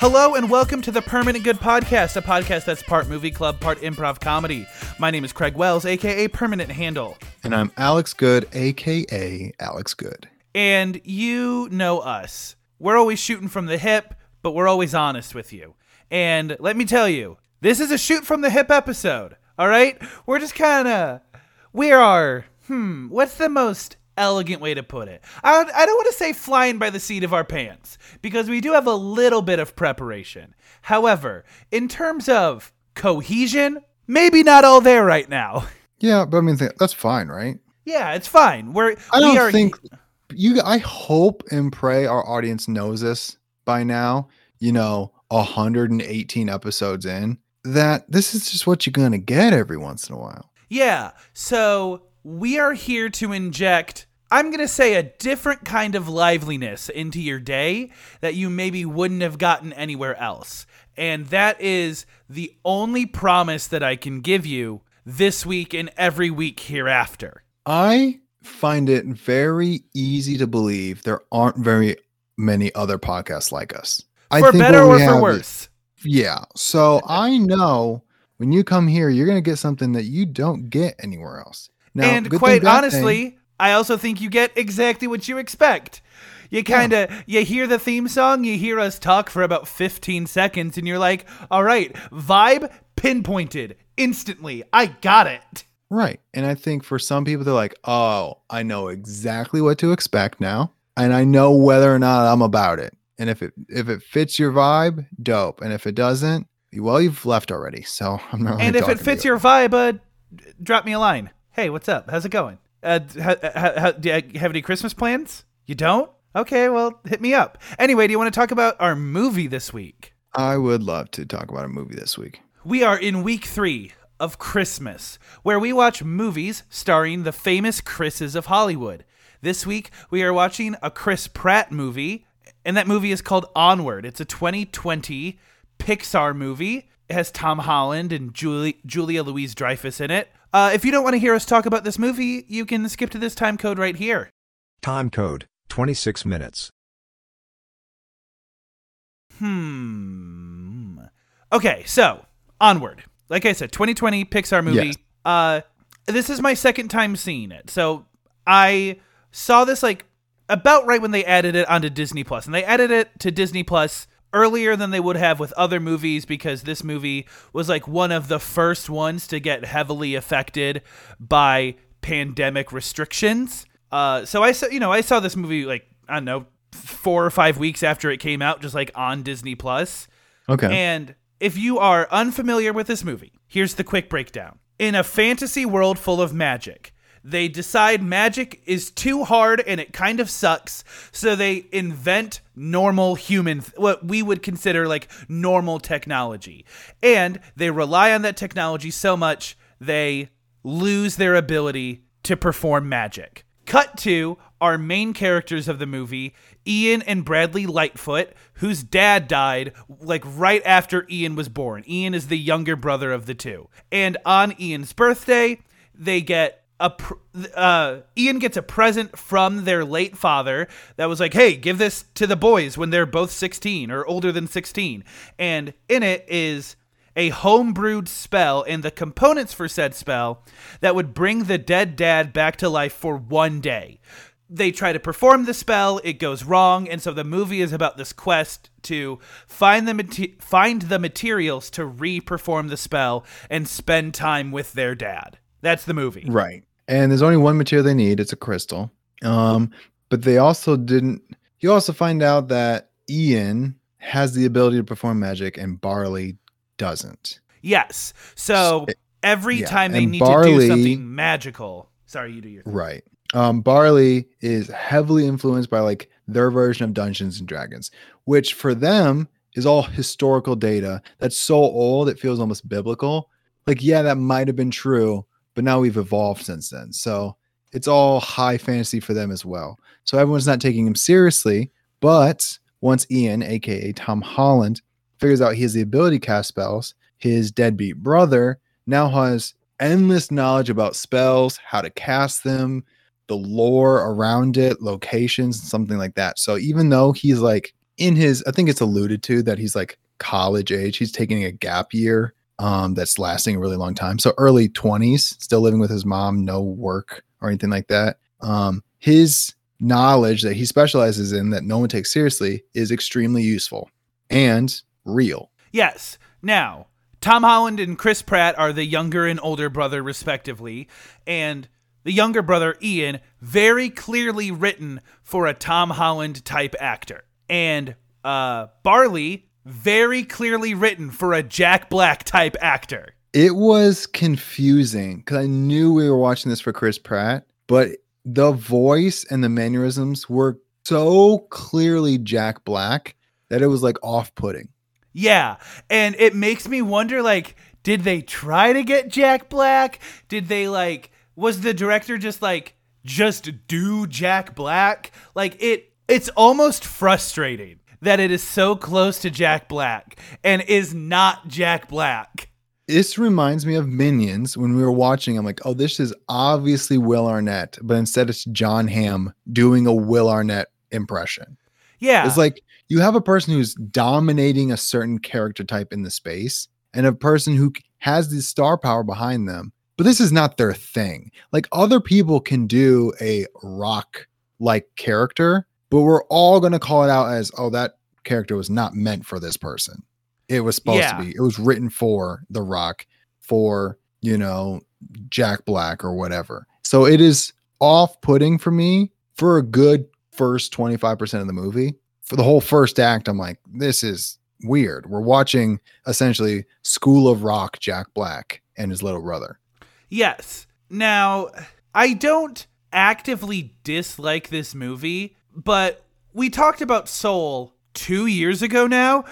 Hello and welcome to the Permanent Good Podcast, a podcast that's part movie club, part improv comedy. My name is Craig Wells, aka Permanent Handle. And I'm Alex Good, aka Alex Good. And you know us. We're always shooting from the hip, but we're always honest with you. And let me tell you, this is a shoot from the hip episode, all right? We're just kind of, we are, hmm, what's the most elegant way to put it. I, I don't want to say flying by the seat of our pants because we do have a little bit of preparation. However, in terms of cohesion, maybe not all there right now. Yeah, but I mean that's fine, right? Yeah, it's fine. We're I don't we are, think you. I hope and pray our audience knows this by now. You know, 118 episodes in, that this is just what you're gonna get every once in a while. Yeah. So we are here to inject I'm going to say a different kind of liveliness into your day that you maybe wouldn't have gotten anywhere else. And that is the only promise that I can give you this week and every week hereafter. I find it very easy to believe there aren't very many other podcasts like us. I For better or for worse. is- yeah. So I know when you come here, you're gonna get something that you don't get anywhere else. Now, and quite honestly, thing- I also think you get exactly what you expect. You kind of you hear the theme song, you hear us talk for about 15 seconds and you're like, "All right, vibe pinpointed instantly. I got it." right. And I think for some people, they're like, "Oh, I know exactly what to expect now, and I know whether or not I'm about it." And if it if it fits your vibe, dope. And if it doesn't, well, you've left already. So I'm not. Really and if it fits you. your vibe, uh, drop me a line. Hey, what's up? How's it going? Uh, ha- ha- ha- do you have any Christmas plans? You don't? Okay, well, hit me up. Anyway, do you want to talk about our movie this week? I would love to talk about a movie this week. We are in week three of Christmas, where we watch movies starring the famous Chris's of Hollywood. This week, we are watching a Chris Pratt movie, and that movie is called Onward. It's a 2020 Pixar movie. It has Tom Holland and Julie, Julia Louise Dreyfus in it. Uh, if you don't want to hear us talk about this movie, you can skip to this time code right here. Time code 26 minutes. Hmm. Okay, so onward. Like I said, 2020 Pixar movie. Yes. Uh, this is my second time seeing it. So I saw this like about right when they added it onto Disney Plus, and they added it to Disney Plus earlier than they would have with other movies because this movie was like one of the first ones to get heavily affected by pandemic restrictions. Uh, so I saw, you know, I saw this movie like I don't know, four or five weeks after it came out, just like on Disney Plus. Okay. And if you are unfamiliar with this movie, here's the quick breakdown. In a fantasy world full of magic, they decide magic is too hard and it kind of sucks, so they invent normal human, what we would consider like normal technology. And they rely on that technology so much they lose their ability to perform magic. Cut to our main characters of the movie, Ian and Bradley Lightfoot, whose dad died like right after Ian was born. Ian is the younger brother of the two. And on Ian's birthday, they get a uh, Ian gets a present from their late father that was like, "Hey, give this to the boys when they're both 16 or older than 16." And in it is a homebrewed spell and the components for said spell that would bring the dead dad back to life for one day. They try to perform the spell, it goes wrong, and so the movie is about this quest to find the mate- find the materials to re-perform the spell and spend time with their dad. That's the movie. Right. And there's only one material they need. It's a crystal. Um, but they also didn't. You also find out that Ian has the ability to perform magic, and Barley doesn't. Yes. So every yeah, time they and need to do something magical. Sorry, you do your thing. Right. Um, Barley is heavily influenced by like their version of Dungeons and Dragons, which for them is all historical data that's so old it feels almost biblical. Like, yeah, that might have been true, but now we've evolved since then. So it's all high fantasy for them as well. So everyone's not taking him seriously. But once Ian, aka Tom Holland, figures out he has the ability to cast spells, his deadbeat brother now has endless knowledge about spells, how to cast them, the lore around it, locations, something like that. So even though he's like in his I think it's alluded to that he's like college age. He's taking a gap year um that's lasting a really long time. So early 20s, still living with his mom, no work or anything like that. Um his knowledge that he specializes in that no one takes seriously is extremely useful and real. Yes. Now, Tom Holland and Chris Pratt are the younger and older brother, respectively, and the younger brother, Ian, very clearly written for a Tom Holland type actor. And uh, Barley, very clearly written for a Jack Black type actor. It was confusing because I knew we were watching this for Chris Pratt, but the voice and the mannerisms were so clearly Jack Black that it was like off putting. Yeah, and it makes me wonder like did they try to get Jack Black? Did they like was the director just like just do Jack Black? Like it it's almost frustrating that it is so close to Jack Black and is not Jack Black. This reminds me of Minions when we were watching. I'm like, oh, this is obviously Will Arnett, but instead it's John Hamm doing a Will Arnett impression. Yeah. It's like you have a person who's dominating a certain character type in the space and a person who has the star power behind them, but this is not their thing. Like other people can do a rock like character, but we're all going to call it out as, oh, that character was not meant for this person. It was supposed Yeah. to be, it was written for The Rock, for, you know, Jack Black or whatever. So it is off putting for me for a good first 25% of the movie. For the whole first act, I'm like, this is weird. We're watching essentially School of Rock Jack Black and his little brother. Yes. Now, I don't actively dislike this movie, but we talked about Soul two years ago now.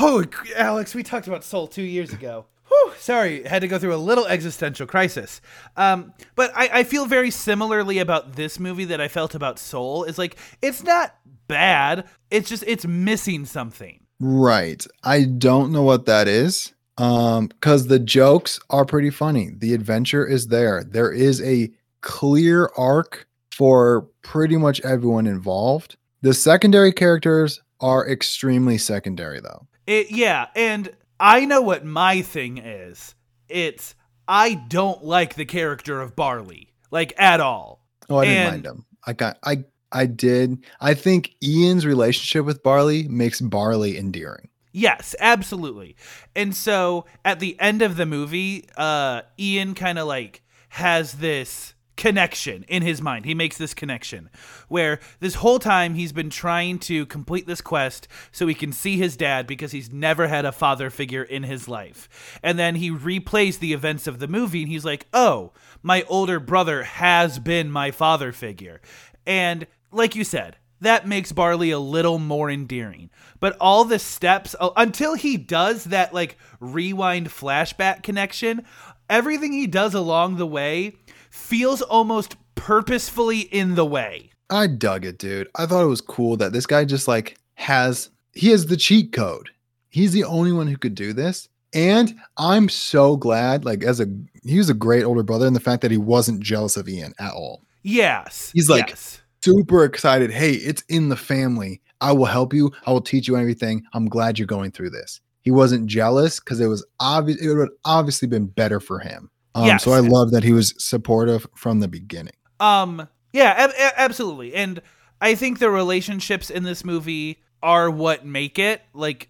Oh, Alex, we talked about Soul two years ago. Whew, sorry, had to go through a little existential crisis. Um, but I, I feel very similarly about this movie that I felt about Soul. Is like it's not bad. It's just it's missing something. Right. I don't know what that is. Um, because the jokes are pretty funny. The adventure is there. There is a clear arc for pretty much everyone involved. The secondary characters are extremely secondary though. It, yeah, and I know what my thing is. It's I don't like the character of Barley, like at all. Oh, I didn't And- mind him. I got I I did. I think Ian's relationship with Barley makes Barley endearing. Yes, absolutely. And so at the end of the movie, uh Ian kind of like has this connection in his mind. He makes this connection where this whole time he's been trying to complete this quest so he can see his dad because he's never had a father figure in his life. And then he replays the events of the movie and he's like, "Oh, my older brother has been my father figure." And like you said, that makes Barley a little more endearing. But all the steps uh, until he does that like rewind flashback connection, everything he does along the way feels almost purposefully in the way. I dug it, dude. I thought it was cool that this guy just like has he has the cheat code. He's the only one who could do this. And I'm so glad, like, as a he was a great older brother, and the fact that he wasn't jealous of Ian at all. Yes. He's like- yes. Super excited. Hey, it's in the family. I will help you. I will teach you everything. I'm glad you're going through this. He wasn't jealous because it was obvious. It would have obviously been better for him. Um, Yes. So I love that he was supportive from the beginning. Um, yeah, ab- a- absolutely. And I think the relationships in this movie are what make it. Like,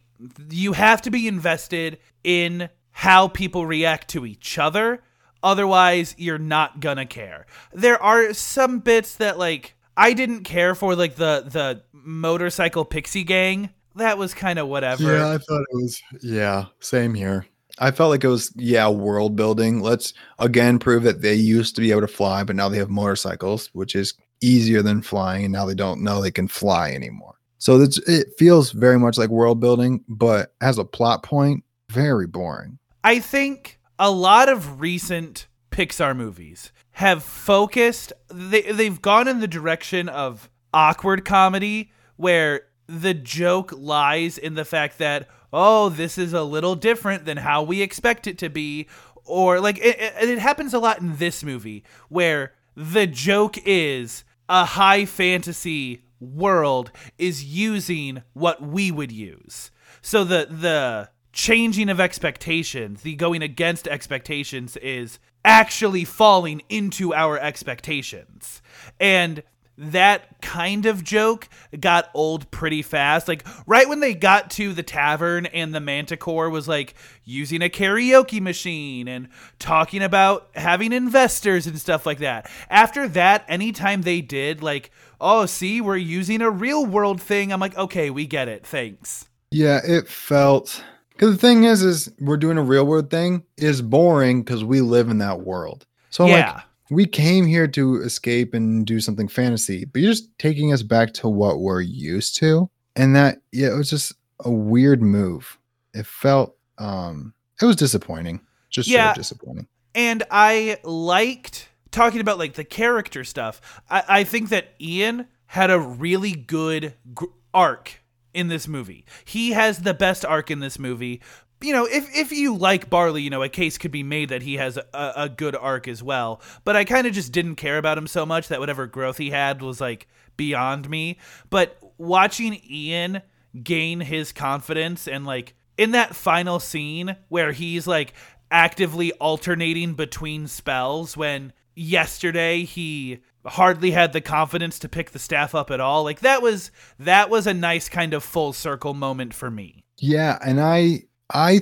you have to be invested in how people react to each other. Otherwise, you're not gonna care. There are some bits that, like, I didn't care for, like the the motorcycle pixie gang. That was kind of whatever. Yeah, I thought it was. Yeah, same here. I felt like it was yeah world building. Let's again prove that they used to be able to fly, but now they have motorcycles, which is easier than flying, and now they don't know they can fly anymore. So it feels very much like world building, but as a plot point, very boring. I think a lot of recent Pixar movies have focused they they've gone in the direction of awkward comedy where the joke lies in the fact that oh this is a little different than how we expect it to be or like it, it, it happens a lot in this movie where the joke is a high fantasy world is using what we would use. So the the changing of expectations, the going against expectations is actually falling into our expectations. And that kind of joke got old pretty fast. Like right when they got to the tavern and the manticore was like using a karaoke machine and talking about having investors and stuff like that. After that, anytime they did like, oh, see, we're using a real world thing, I'm like, okay, we get it. Thanks. Yeah, it felt because the thing is, is we're doing a real world thing is boring because we live in that world. So I'm yeah. like, we came here to escape and do something fantasy, but you're just taking us back to what we're used to. And that, yeah, it was just a weird move. It felt, um, it was disappointing. Just Yeah. sort of disappointing. and I liked talking about like the character stuff. I, I think that Ian had a really good gr- arc in this movie. He has the best arc in this movie. You know, if if you like Barley, you know, a case could be made that he has a, a good arc as well. But I kind of just didn't care about him so much that whatever growth he had was like beyond me. But watching Ian gain his confidence and like in that final scene where he's like actively alternating between spells when yesterday he hardly had the confidence to pick the staff up at all like that was that was a nice kind of full circle moment for me Yeah. And I, I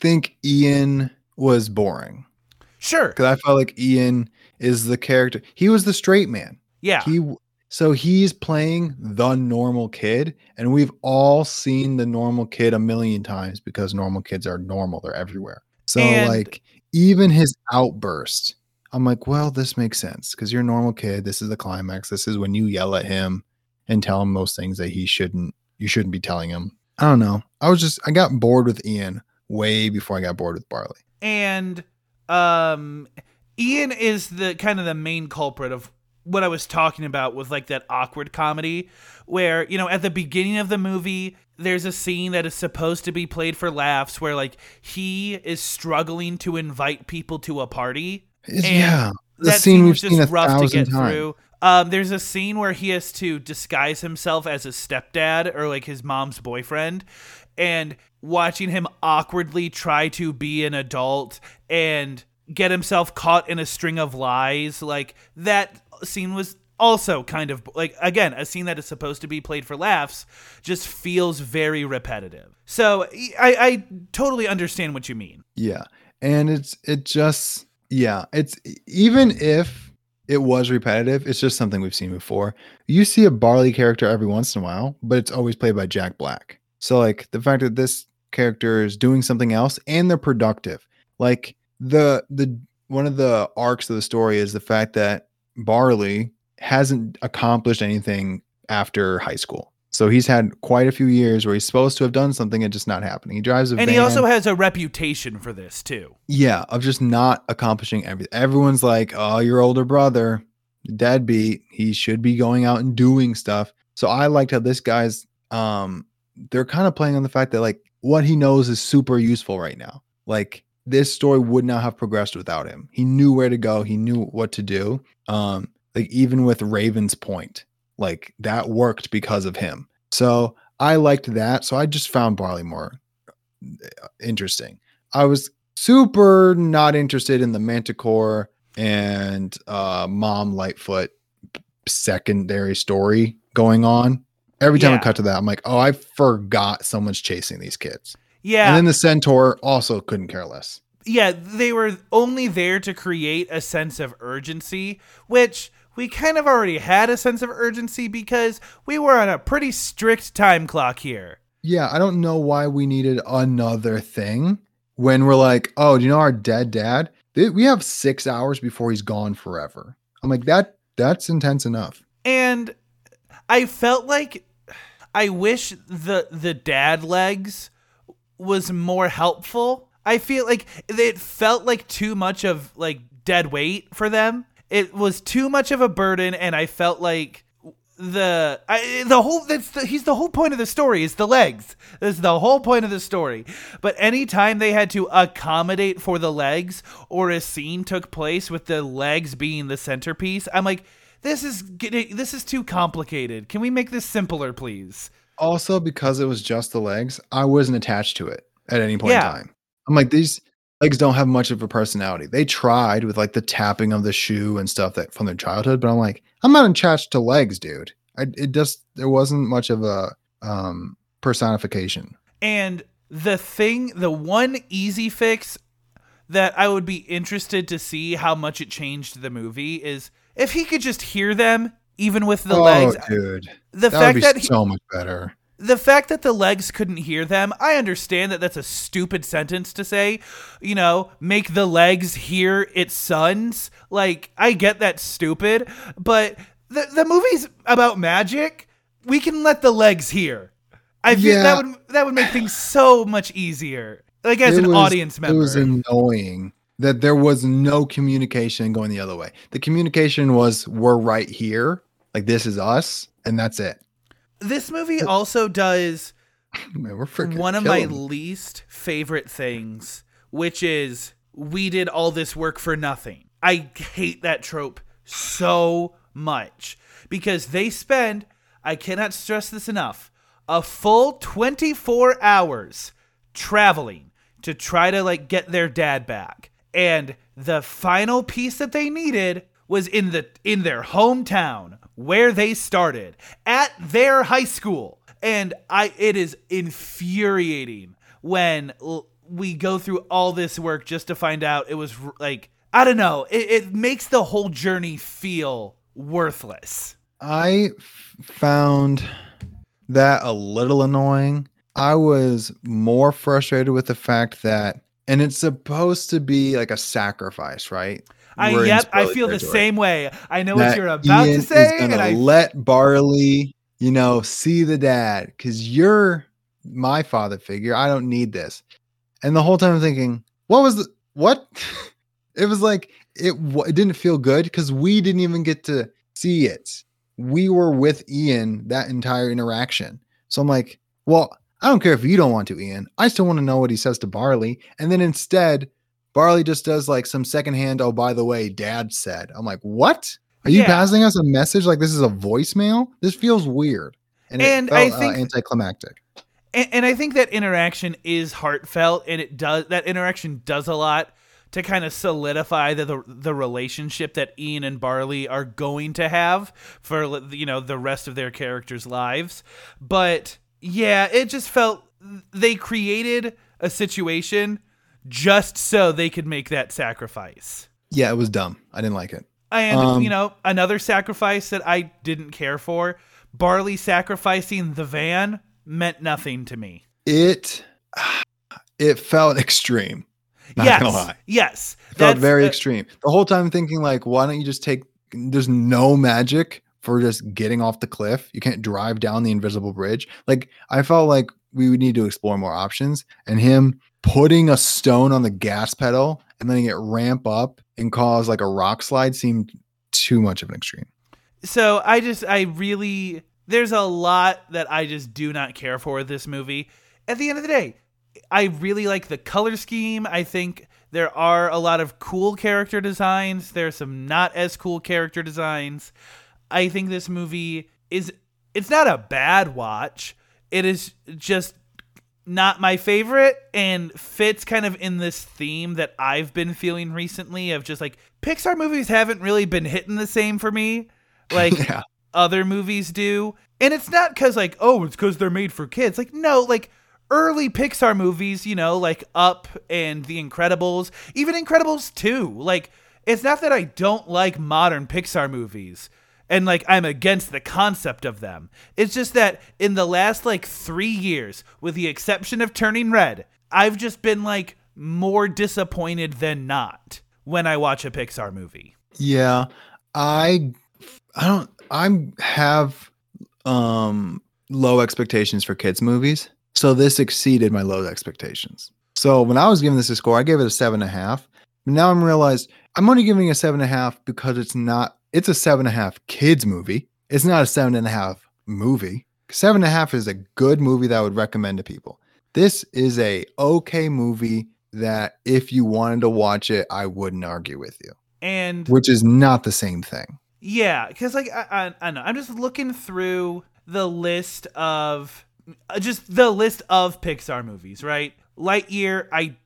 think Ian was boring sure because I felt like Ian is the character. He was the straight man. yeah He so he's playing the normal kid, and we've all seen the normal kid a million times because normal kids are normal; they're everywhere. So And- like even his outburst, I'm like, well, this makes sense because you're a normal kid. This is the climax. This is when you yell at him and tell him those things that he shouldn't. You shouldn't be telling him. I don't know. I was just I got bored with Ian way before I got bored with Barley. and um Ian is the kind of the main culprit of what I was talking about with like that awkward comedy where, you know, at the beginning of the movie there's a scene that is supposed to be played for laughs where like he is struggling to invite people to a party. And yeah, the that scene scene we've was seen a just rough to thousand get times. through. Um, there's a scene where he has to disguise himself as his stepdad or like his mom's boyfriend, and watching him awkwardly try to be an adult and get himself caught in a string of lies, like that scene was also kind of like again a scene that is supposed to be played for laughs just feels very repetitive. So i i totally understand what you mean. Yeah. And it's it just yeah, it's even if it was repetitive, it's just something we've seen before. You see a Barley character every once in a while, but it's always played by Jack Black. So like the fact that this character is doing something else and they're productive. Like the the one of the arcs of the story is the fact that Barley hasn't accomplished anything after high school. So he's had quite a few years where he's supposed to have done something and just not happening. He drives a and van. he also has a reputation for this too Yeah, of just not accomplishing everything. Everyone's like, "Oh, your older brother, deadbeat. He should be going out and doing stuff." So I liked how this guy's um they're kind of playing on the fact that like what he knows is super useful right now. Like this story would not have progressed without him. He knew where to go, he knew what to do. Um like even with Raven's point, like that worked because of him. So I liked that. So I just found Barley more uh, interesting. I was super not interested in the Manticore and uh Mom Lightfoot secondary story going on. Every time Yeah. I cut to that, I'm like, oh, I forgot someone's chasing these kids. yeah And then the Centaur also couldn't care less. yeah, they were only there to create a sense of urgency, which we kind of already had a sense of urgency because we were on a pretty strict time clock here. Yeah, I don't know why we needed another thing when we're like, oh, do you know our dead dad? We have six hours before he's gone forever. I'm like, that that's intense enough. And I felt like I wish the the dad legs was more helpful. I feel like it felt like too much of like dead weight for them. It was too much of a burden, and I felt like the I, the whole that's the, he's the whole point of the story is the legs. That's the whole point of the story. But anytime they had to accommodate for the legs, or a scene took place with the legs being the centerpiece, I'm like, this is getting this is too complicated. Can we make this simpler, please? Also, because it was just the legs, I wasn't attached to it at any point Yeah. in time. I'm like, these legs don't have much of a personality. They tried with like the tapping of the shoe and stuff that from their childhood, but I'm like, I'm not attached to legs, dude. I, it just there wasn't much of a um personification. And the thing, the one easy fix that I would be interested to see how much it changed the movie is if he could just hear them, even with the oh, legs. dude, The that would fact be that he, so much better. The fact that the legs couldn't hear them, I understand that that's a stupid sentence to say. You know, make the legs hear its sons. Like, I get that stupid, but the the movie's about magic. We can let the legs hear. I feel Yeah. that would that would make things so much easier. Like as It an was- audience member. It was annoying that there was no communication going the other way. The communication was we're right here, like this is us, and that's it. This movie also does Man, one of my it. least favorite things, which is we did all this work for nothing. I hate that trope so much because they spend, I cannot stress this enough, a full 24 hours traveling to try to like get their dad back. And the final piece that they needed was in the in their hometown where they started at their high school. And I it is infuriating when l- we go through all this work just to find out it was r- like I don't know, it, it makes the whole journey feel worthless. I found that a little annoying. I was more frustrated with the fact that, and it's supposed to be like a sacrifice, right? I yep, I feel the same way. I know what you're about Ian to say, and I let Barley, you know, see the dad because you're my father figure. I don't need this. And the whole time I'm thinking, what was the what? it was like it. It didn't feel good because we didn't even get to see it. We were with Ian that entire interaction. So I'm like, well, I don't care if you don't want to, Ian. I still want to know what he says to Barley. And then instead, Barley just does like some secondhand, oh, by the way, dad said. I'm like, what? Are you Yeah. passing us a message like this is a voicemail? This feels weird. And, And felt, I uh, think- anticlimactic. and, and I think that interaction is heartfelt, and it does that interaction does a lot to kind of solidify the, the the relationship that Ian and Barley are going to have for you know the rest of their characters' lives. But yeah, it just felt they created a situation just so they could make that sacrifice. Yeah, it was dumb. I didn't like it. And Um, you know, another sacrifice that I didn't care for, Barley sacrificing the van meant nothing to me. It it felt extreme. Not yes. gonna lie. Yes. It felt very uh, extreme. The whole time thinking like, why don't you just take there's no magic for just getting off the cliff. You can't drive down the invisible bridge. Like I felt like we would need to explore more options. And him putting a stone on the gas pedal and letting it ramp up and cause like a rock slide seemed too much of an extreme. So I just I really there's a lot that I just do not care for with this movie. At the end of the day, I really like the color scheme. I think there are a lot of cool character designs. There are some not as cool character designs. I think this movie is it's not a bad watch. It is just not my favorite and fits kind of in this theme that I've been feeling recently of just like Pixar movies haven't really been hitting the same for me like yeah. other movies do. And it's not cuz like oh it's cuz they're made for kids. Like no, like early Pixar movies, you know, like Up and The Incredibles, even Incredibles 2. Like it's not that I don't like modern Pixar movies and like I'm against the concept of them. It's just that in the last like 3 years, with the exception of Turning Red, I've just been like more disappointed than not when I watch a Pixar movie. Yeah. I I don't I'm have um low expectations for kids movies. So this exceeded my low expectations. So when I was giving this a score, I gave it a seven and a half. Now I'm realized I'm only giving a seven and a half because it's not it's a seven and a half kids movie. It's not a seven and a half movie. Seven and a half is a good movie that I would recommend to people. This is a okay movie that if you wanted to watch it, I wouldn't argue with you, And which is not the same thing. Yeah, because like I, I, I don't know, I'm just looking through the list of uh, just the list of Pixar movies. Right, Lightyear, I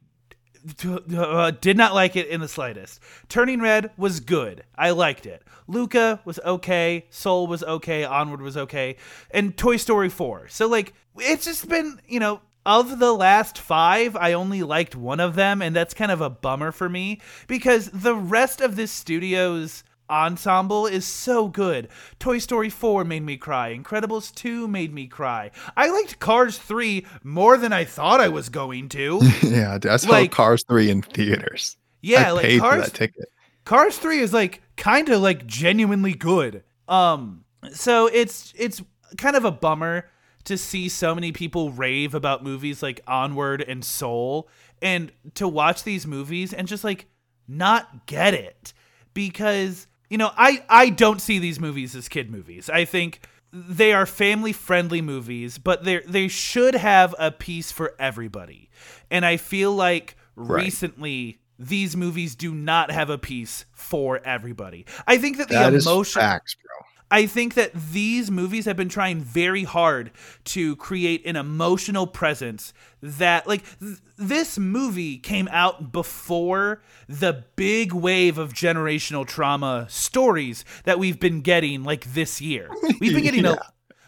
uh, did not like it in the slightest. Turning Red was good. I liked it. Luca was okay. Soul was okay. Onward was okay. And Toy Story 4. So, like, it's just been, you know, of the last five, I only liked one of them. And that's kind of a bummer for me because the rest of this studio's ensemble is so good. Toy Story 4 made me cry. Incredibles 2 made me cry. I liked Cars 3 more than I thought I was going to. yeah, I saw Like- Cars 3 in theaters. Yeah, I like paid for Cars that ticket. Cars 3 is like kind of like genuinely good. Um so it's it's kind of a bummer to see so many people rave about movies like Onward and Soul and to watch these movies and just like not get it because you know I I don't see these movies as kid movies. I think they are family friendly movies, but they they should have a piece for everybody. And I feel like Right. recently these movies do not have a piece for everybody. I think that the That is emotion facts, bro. I think that these movies have been trying very hard to create an emotional presence that like th- this movie came out before the big wave of generational trauma stories that we've been getting like this year. We've been getting a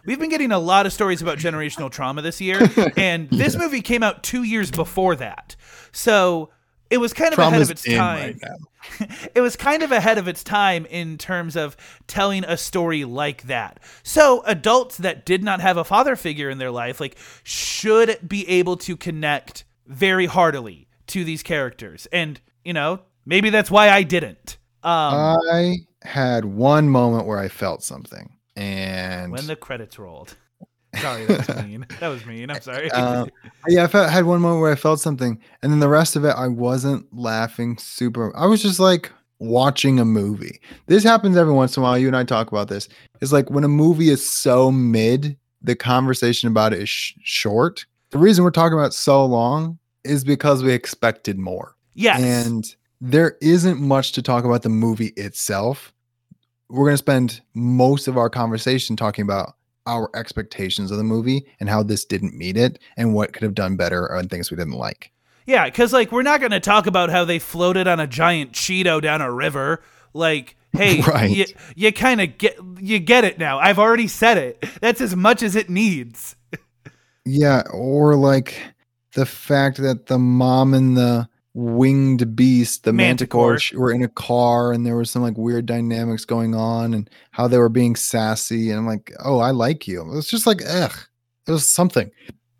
We've been getting a lot of stories about generational trauma this year, and this movie came out two years before that. So it was kind of ahead of its time right it was kind of ahead of its time in terms of telling a story like that. So adults that did not have a father figure in their life like should be able to connect very heartily to these characters. And, you know, maybe that's why I didn't. Um I had one moment where I felt something. And when the credits rolled. Sorry, that's mean. That was mean. I'm sorry. Um, yeah, I felt, had one moment where I felt something, and then the rest of it, I wasn't laughing super. I was just like watching a movie. This happens every once in a while. You and I talk about this. It's like when a movie is so mid, the conversation about it is sh- short. The reason we're talking about so long is because we expected more, yes. and there isn't much to talk about the movie itself. We're going to spend most of our conversation talking about our expectations of the movie and how this didn't meet it and what could have done better and things we didn't like. Yeah, because like we're not going to talk about how they floated on a giant Cheeto down a river. Like, hey, Right. you, you kind of get you get it now. I've already said it. That's as much as it needs. Yeah, or like the fact that the mom and the winged beast, the manticore, Manticore. were in a car and there was some like weird dynamics going on and how they were being sassy. And I'm like, oh, I like you. It was just like, ugh, it was something.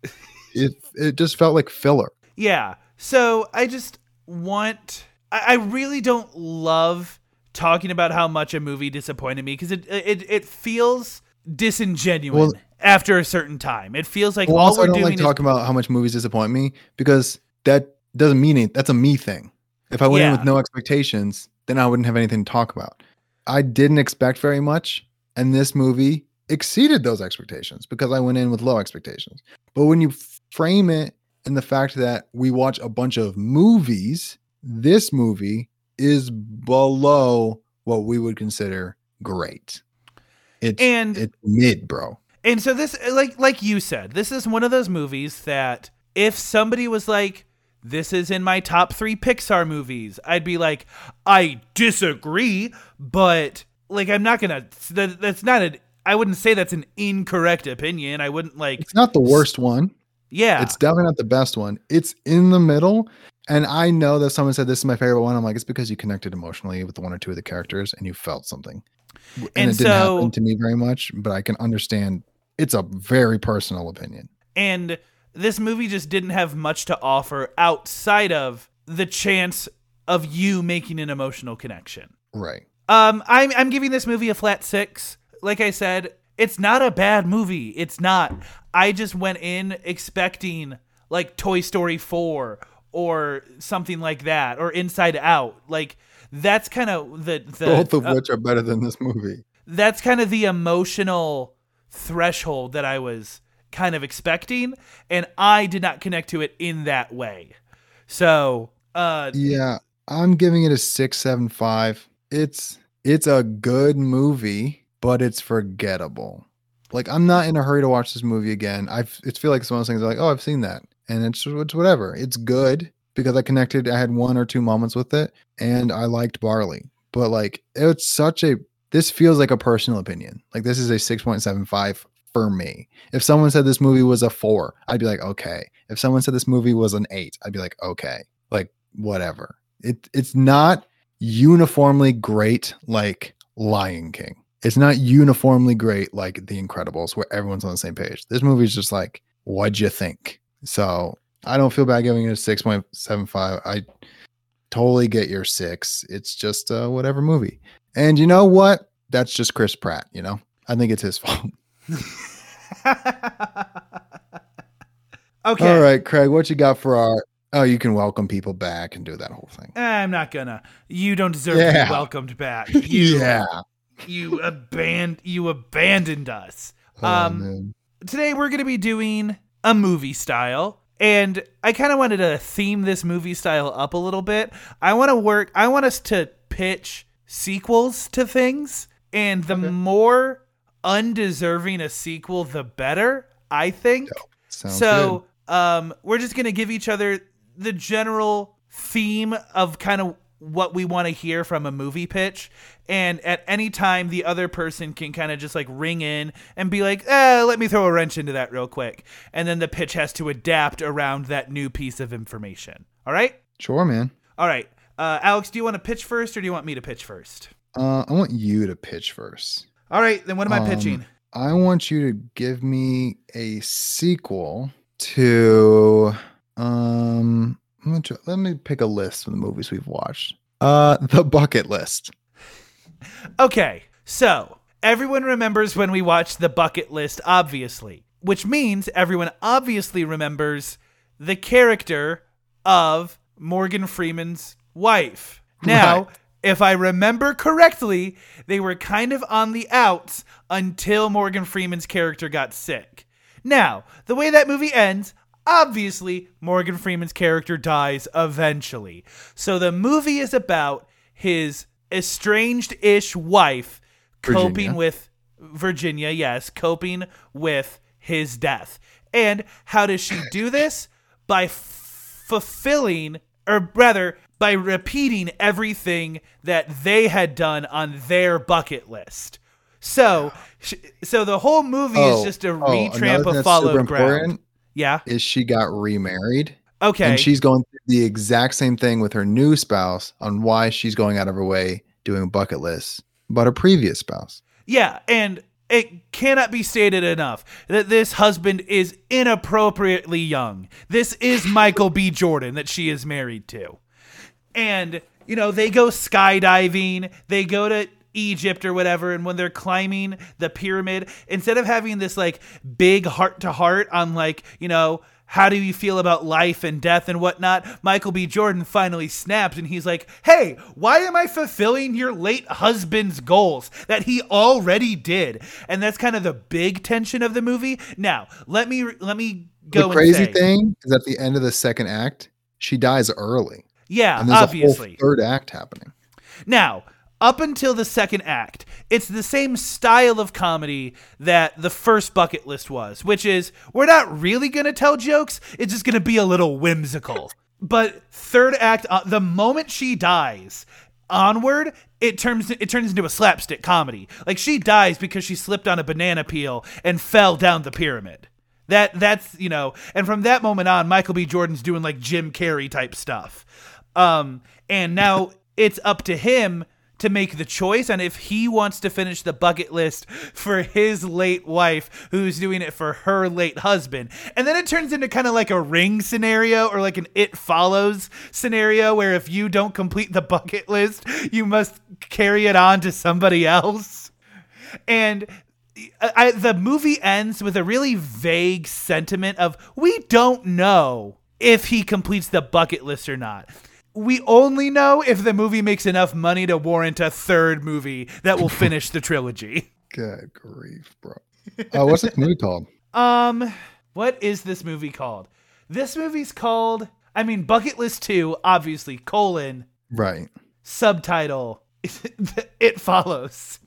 it it just felt like filler. Yeah. So I just want. I, I really don't love talking about how much a movie disappointed me because it, it it feels disingenuous Well- after a certain time. It feels like Well, all also, we're I don't doing like is talking about how much movies disappoint me because that doesn't mean it. That's a me thing. If I went in with no expectations, then I wouldn't have anything to talk about. I didn't expect very much, and this movie exceeded those expectations because I went in with low expectations. But when you frame it in the fact that we watch a bunch of movies, this movie is below what we would consider great. It's And- it's mid, bro. And so this like like you said, this is one of those movies that if somebody was like this is in my top 3 Pixar movies, I'd be like I disagree, but like I'm not to that, that's not a I wouldn't say that's an incorrect opinion. I wouldn't like It's not the worst one. yeah. It's definitely not the best one. It's in the middle. And I know that someone said this is my favorite one. I'm like, it's because you connected emotionally with one or two of the characters and you felt something. And, And it didn't happen to me very much, but I can understand it's a very personal opinion. And this movie just didn't have much to offer outside of the chance of you making an emotional connection. Right. Um, I'm I'm giving this movie a flat six. Like I said, it's not a bad movie. It's not. I just went in expecting like Toy Story four or something like that, or Inside Out. Like that's kind of the the Both of uh, which are better than this movie. that's kind of the emotional threshold that I was kind of expecting, and I did not connect to it in that way. So, uh, Yeah. I'm giving it a six, seven, five. It's it's a good movie, but it's forgettable. Like I'm not in a hurry to watch this movie again. I it's feel like it's one of those things like, oh, I've seen that, and it's it's whatever. It's good because I connected. I had one or two moments with it, and I liked Barley. But like, it's such a. This feels like a personal opinion. Like this is a six point seven five for me. If someone said this movie was a four, I'd be like, okay. If someone said this movie was an eight, I'd be like, okay. Like whatever. It it's not uniformly great like Lion King. It's not uniformly great like The Incredibles, where everyone's on the same page. This movie's just like, what'd you think? So I don't feel bad giving it a 6.75. I totally get your six. It's just whatever movie. And you know what? That's just Chris Pratt, you know? I think it's his fault. okay. All right, Craig, what you got for our Oh, you can welcome people back and do that whole thing. I'm not gonna. You don't deserve to be welcomed back. You, yeah. you abandoned. You abandoned us. Oh, Um, man. today we're going to be doing a movie style and i kind of wanted to theme this movie style up a little bit i want to work i want us to pitch sequels to things and the more undeserving a sequel the better i think. Sounds so um we're just going to give each other the general theme of kind of what we want to hear from a movie pitch. And at any time the other person can kind of just like ring in and be like eh, let me throw a wrench into that real quick. And then the pitch has to adapt around that new piece of information. All right. Sure, man. all right. Uh, alex do you want to pitch first or do you want me to pitch first? Uh, I want you to pitch first. All right then what am i Um, pitching I want you to give me a sequel to um try, let me pick a list of the movies we've watched. Uh The Bucket List. Okay, so everyone remembers when we watched the bucket list, obviously, which means everyone obviously remembers the character of Morgan Freeman's wife. Now, Right. If I remember correctly, they were kind of on the outs until Morgan Freeman's character got sick. Now, the way that movie ends, obviously, Morgan Freeman's character dies eventually. So the movie is about his estranged ish wife coping Virginia. with Virginia, yes, coping with his death. And how does she do this? By f- fulfilling, or rather, by repeating everything that they had done on their bucket list. So, so the whole movie is oh, just a oh, retramp of followed ground. Yeah. Is she got remarried? Okay. And she's going through the exact same thing with her new spouse on why she's going out of her way doing bucket lists, about her previous spouse. Yeah, and it cannot be stated enough that this husband is inappropriately young. This is Michael B. Jordan that she is married to. And, you know, they go skydiving, they go to Egypt or whatever, and when they're climbing the pyramid, instead of having this like big heart to heart on like, you know, how do you feel about life and death and whatnot? Michael B. Jordan finally snaps and he's like, Hey, why am I fulfilling your late husband's goals that he already did? And that's kind of the big tension of the movie. Now, let me let me go the crazy say- thing is at the end of the second act, she dies early. Yeah, And there's obviously. a whole third act happening. Now, up until the second act, it's the same style of comedy that the first bucket list was, which is we're not really going to tell jokes, it's just going to be a little whimsical. but third act, uh, the moment she dies, onward, it turns it turns into a slapstick comedy. Like she dies because she slipped on a banana peel and fell down the pyramid. That that's you know, and from that moment on, Michael B. Jordan's doing like Jim Carrey type stuff. Um, and now it's up to him to make the choice on if he wants to finish the bucket list for his late wife who's doing it for her late husband. And then it turns into kind of like a ring scenario or like an it follows scenario where if you don't complete the bucket list, you must carry it on to somebody else. And I, I- the movie ends with a really vague sentiment of we don't know if he completes the bucket list or not. We only know if the movie makes enough money to warrant a third movie that will finish the trilogy. Good grief, bro. Uh, what's this movie called? Um, what is this movie called? This movie's called, I mean, Bucket List 2, obviously, colon, Right. subtitle, it follows.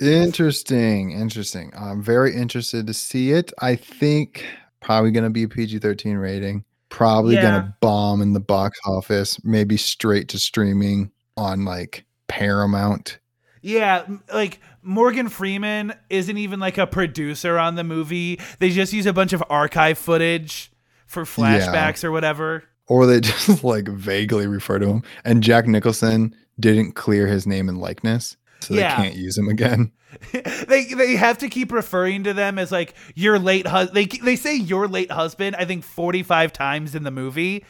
Interesting, interesting. I'm very interested to see it. I think probably going to be a PG-13 rating. Probably Yeah. to bomb in the box office, maybe straight to streaming on like Paramount. Yeah, like Morgan Freeman isn't even like a producer on the movie. They just use a bunch of archive footage for flashbacks or whatever. Or they just like vaguely refer to him. And Jack Nicholson didn't clear his name and likeness, so Yeah. they can't use him again. they they have to keep referring to them as like your late husband. They they say your late husband. I think forty five times in the movie,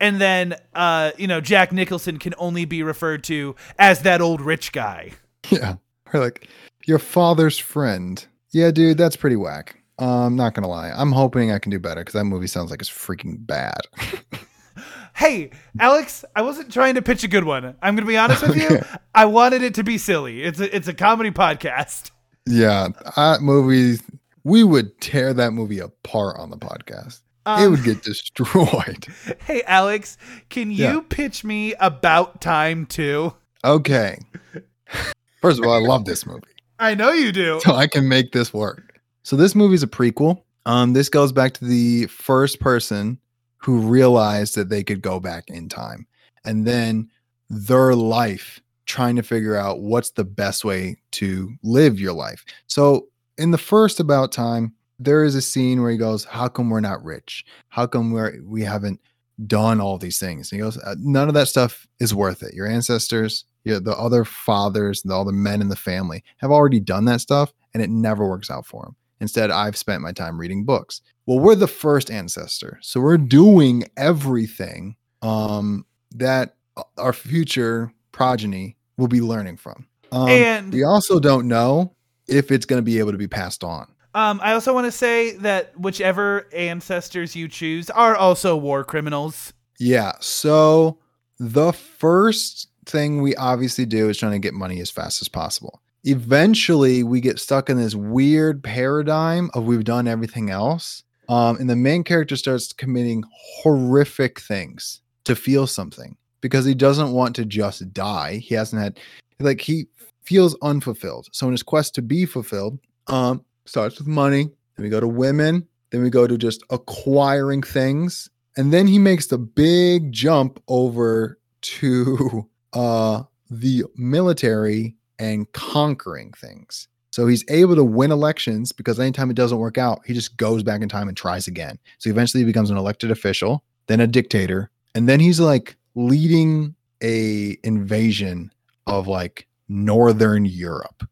and then uh you know Jack Nicholson can only be referred to as that old rich guy. Yeah. Or like your father's friend. Yeah, dude, that's pretty whack. I'm um, not gonna lie. I'm hoping I can do better because that movie sounds like it's freaking bad. Hey, Alex, I wasn't trying to pitch a good one. I'm gonna be honest with you. I wanted it to be silly. It's a it's a comedy podcast. yeah, that movie we would tear that movie apart on the podcast. it Um, would get destroyed. Hey, Alex, can you Yeah. pitch me about time too? Okay. First of all, I love this movie. I know you do. so I can make this work. So this movie's a prequel. Um, this goes back to the first person who realized that they could go back in time, and then their life trying to figure out what's the best way to live your life. So in the first about time, there is a scene where he goes, "How come we're not rich? How come we're we haven't done all these things?" And he goes, "Uh, "None of that stuff is worth it. Your ancestors, your, the other fathers, all the men in the family have already done that stuff, and it never works out for them. Instead, I've spent my time reading books. Well, we're the first ancestor, so we're doing everything um, that our future progeny will be learning from. Um, And- we also don't know if it's going to be able to be passed on. Um, I also want to say that whichever ancestors you choose are also war criminals. Yeah. So the first thing we obviously do is trying to get money as fast as possible. Eventually, we get stuck in this weird paradigm of we've done everything else. Um, and the main character starts committing horrific things to feel something because he doesn't want to just die. He hasn't had, like, he feels unfulfilled. So, in his quest to be fulfilled, um, starts with money. Then we go to women. Then we go to just acquiring things and then he makes the big jump over to uh the military and conquering things so he's able to win elections because anytime it doesn't work out he just goes back in time and tries again so eventually he becomes an elected official then a dictator and then he's like leading a invasion of like northern europe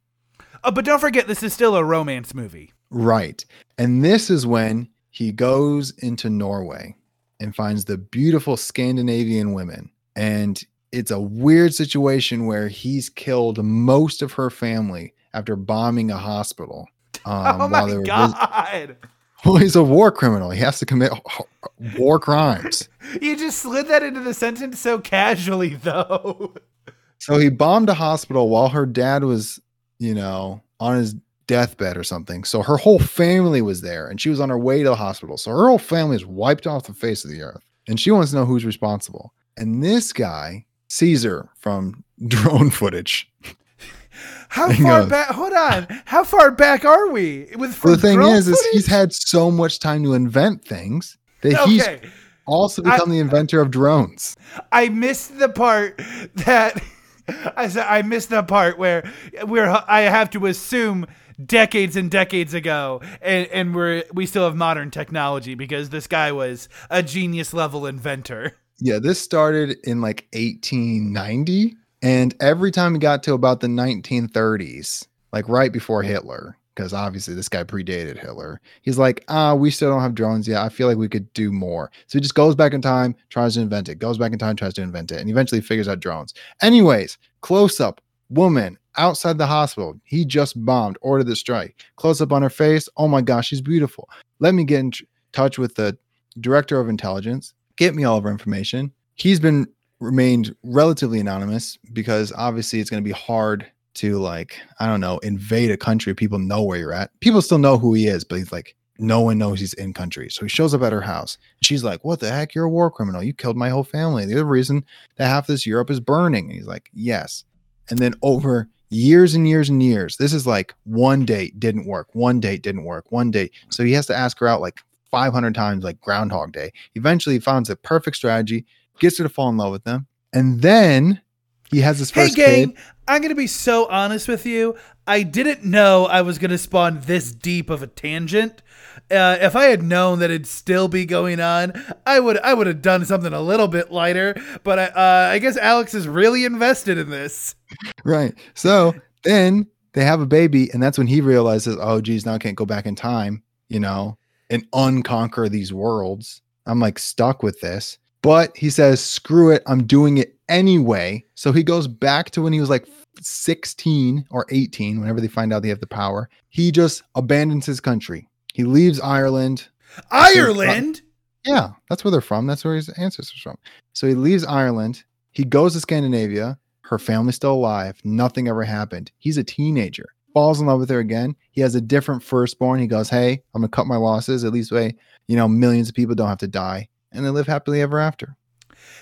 Uh, but don't forget, this is still a romance movie. Right. And this is when he goes into Norway and finds the beautiful Scandinavian women. And it's a weird situation where he's killed most of her family after bombing a hospital. Um, oh while they my were vis- god! well, he's a war criminal. He has to commit war crimes. You just slid that into the sentence so casually, though. So he bombed a hospital while her dad was, you know, on his deathbed or something. So her whole family was there and she was on her way to the hospital. So her whole family is wiped off the face of the earth. And she wants to know who's responsible. And this guy, Caesar from drone footage. How Hang far on. back? Hold on. How far back are we with? Well, the thing is, is he's had so much time to invent things that he's Okay, also I- become the inventor of drones. I missed the part that I said. I missed the part where we're. I have to assume decades and decades ago, and and we're we still have modern technology because this guy was a genius level inventor. Yeah, this started in like 1890. And every time he got to about the 1930s, like right before Hitler, because obviously this guy predated Hitler, he's like, ah, we still don't have drones yet. I feel like we could do more. So he just goes back in time, tries to invent it, goes back in time, tries to invent it, and eventually figures out drones. Anyways, close up, woman outside the hospital. He just bombed, ordered the strike. Close up on her face. Oh my gosh, she's beautiful. Let me get in tr- touch with the director of intelligence get me all of her information. He's been remained relatively anonymous because obviously it's going to be hard to like I don't know invade a country. People know where you're at. People still know who he is, but he's like no one knows he's in country. So he shows up at her house. She's like, What the heck? You're a war criminal. You killed my whole family. The other reason that half this Europe is burning. And he's like, Yes. And then over years and years and years, this is like one date didn't work. One date didn't work. One date. So he has to ask her out like 500 times, like Groundhog Day. Eventually, he finds the perfect strategy, gets her to fall in love with him. And then he has his first. Hey, gang, kid. I'm going to be so honest with you. I didn't know I was going to spawn this deep of a tangent. Uh, if I had known that it'd still be going on, I would I would have done something a little bit lighter. But I, uh, I guess Alex is really invested in this. Right. So then they have a baby, and that's when he realizes, oh, geez, now I can't go back in time, you know, and unconquer these worlds. I'm like stuck with this. But he says, screw it, I'm doing it anyway. So he goes back to when he was like 16 or 18, whenever they find out they have the power. He just abandons his country. He leaves Ireland. Ireland. Yeah, that's where they're from. That's where his ancestors from. So he leaves Ireland. He goes to Scandinavia. Her family's still alive. Nothing ever happened. He's a teenager. Falls in love with her again. He has a different firstborn. He goes, "Hey, I'm gonna cut my losses. At least way, you know, millions of people don't have to die." And they live happily ever after.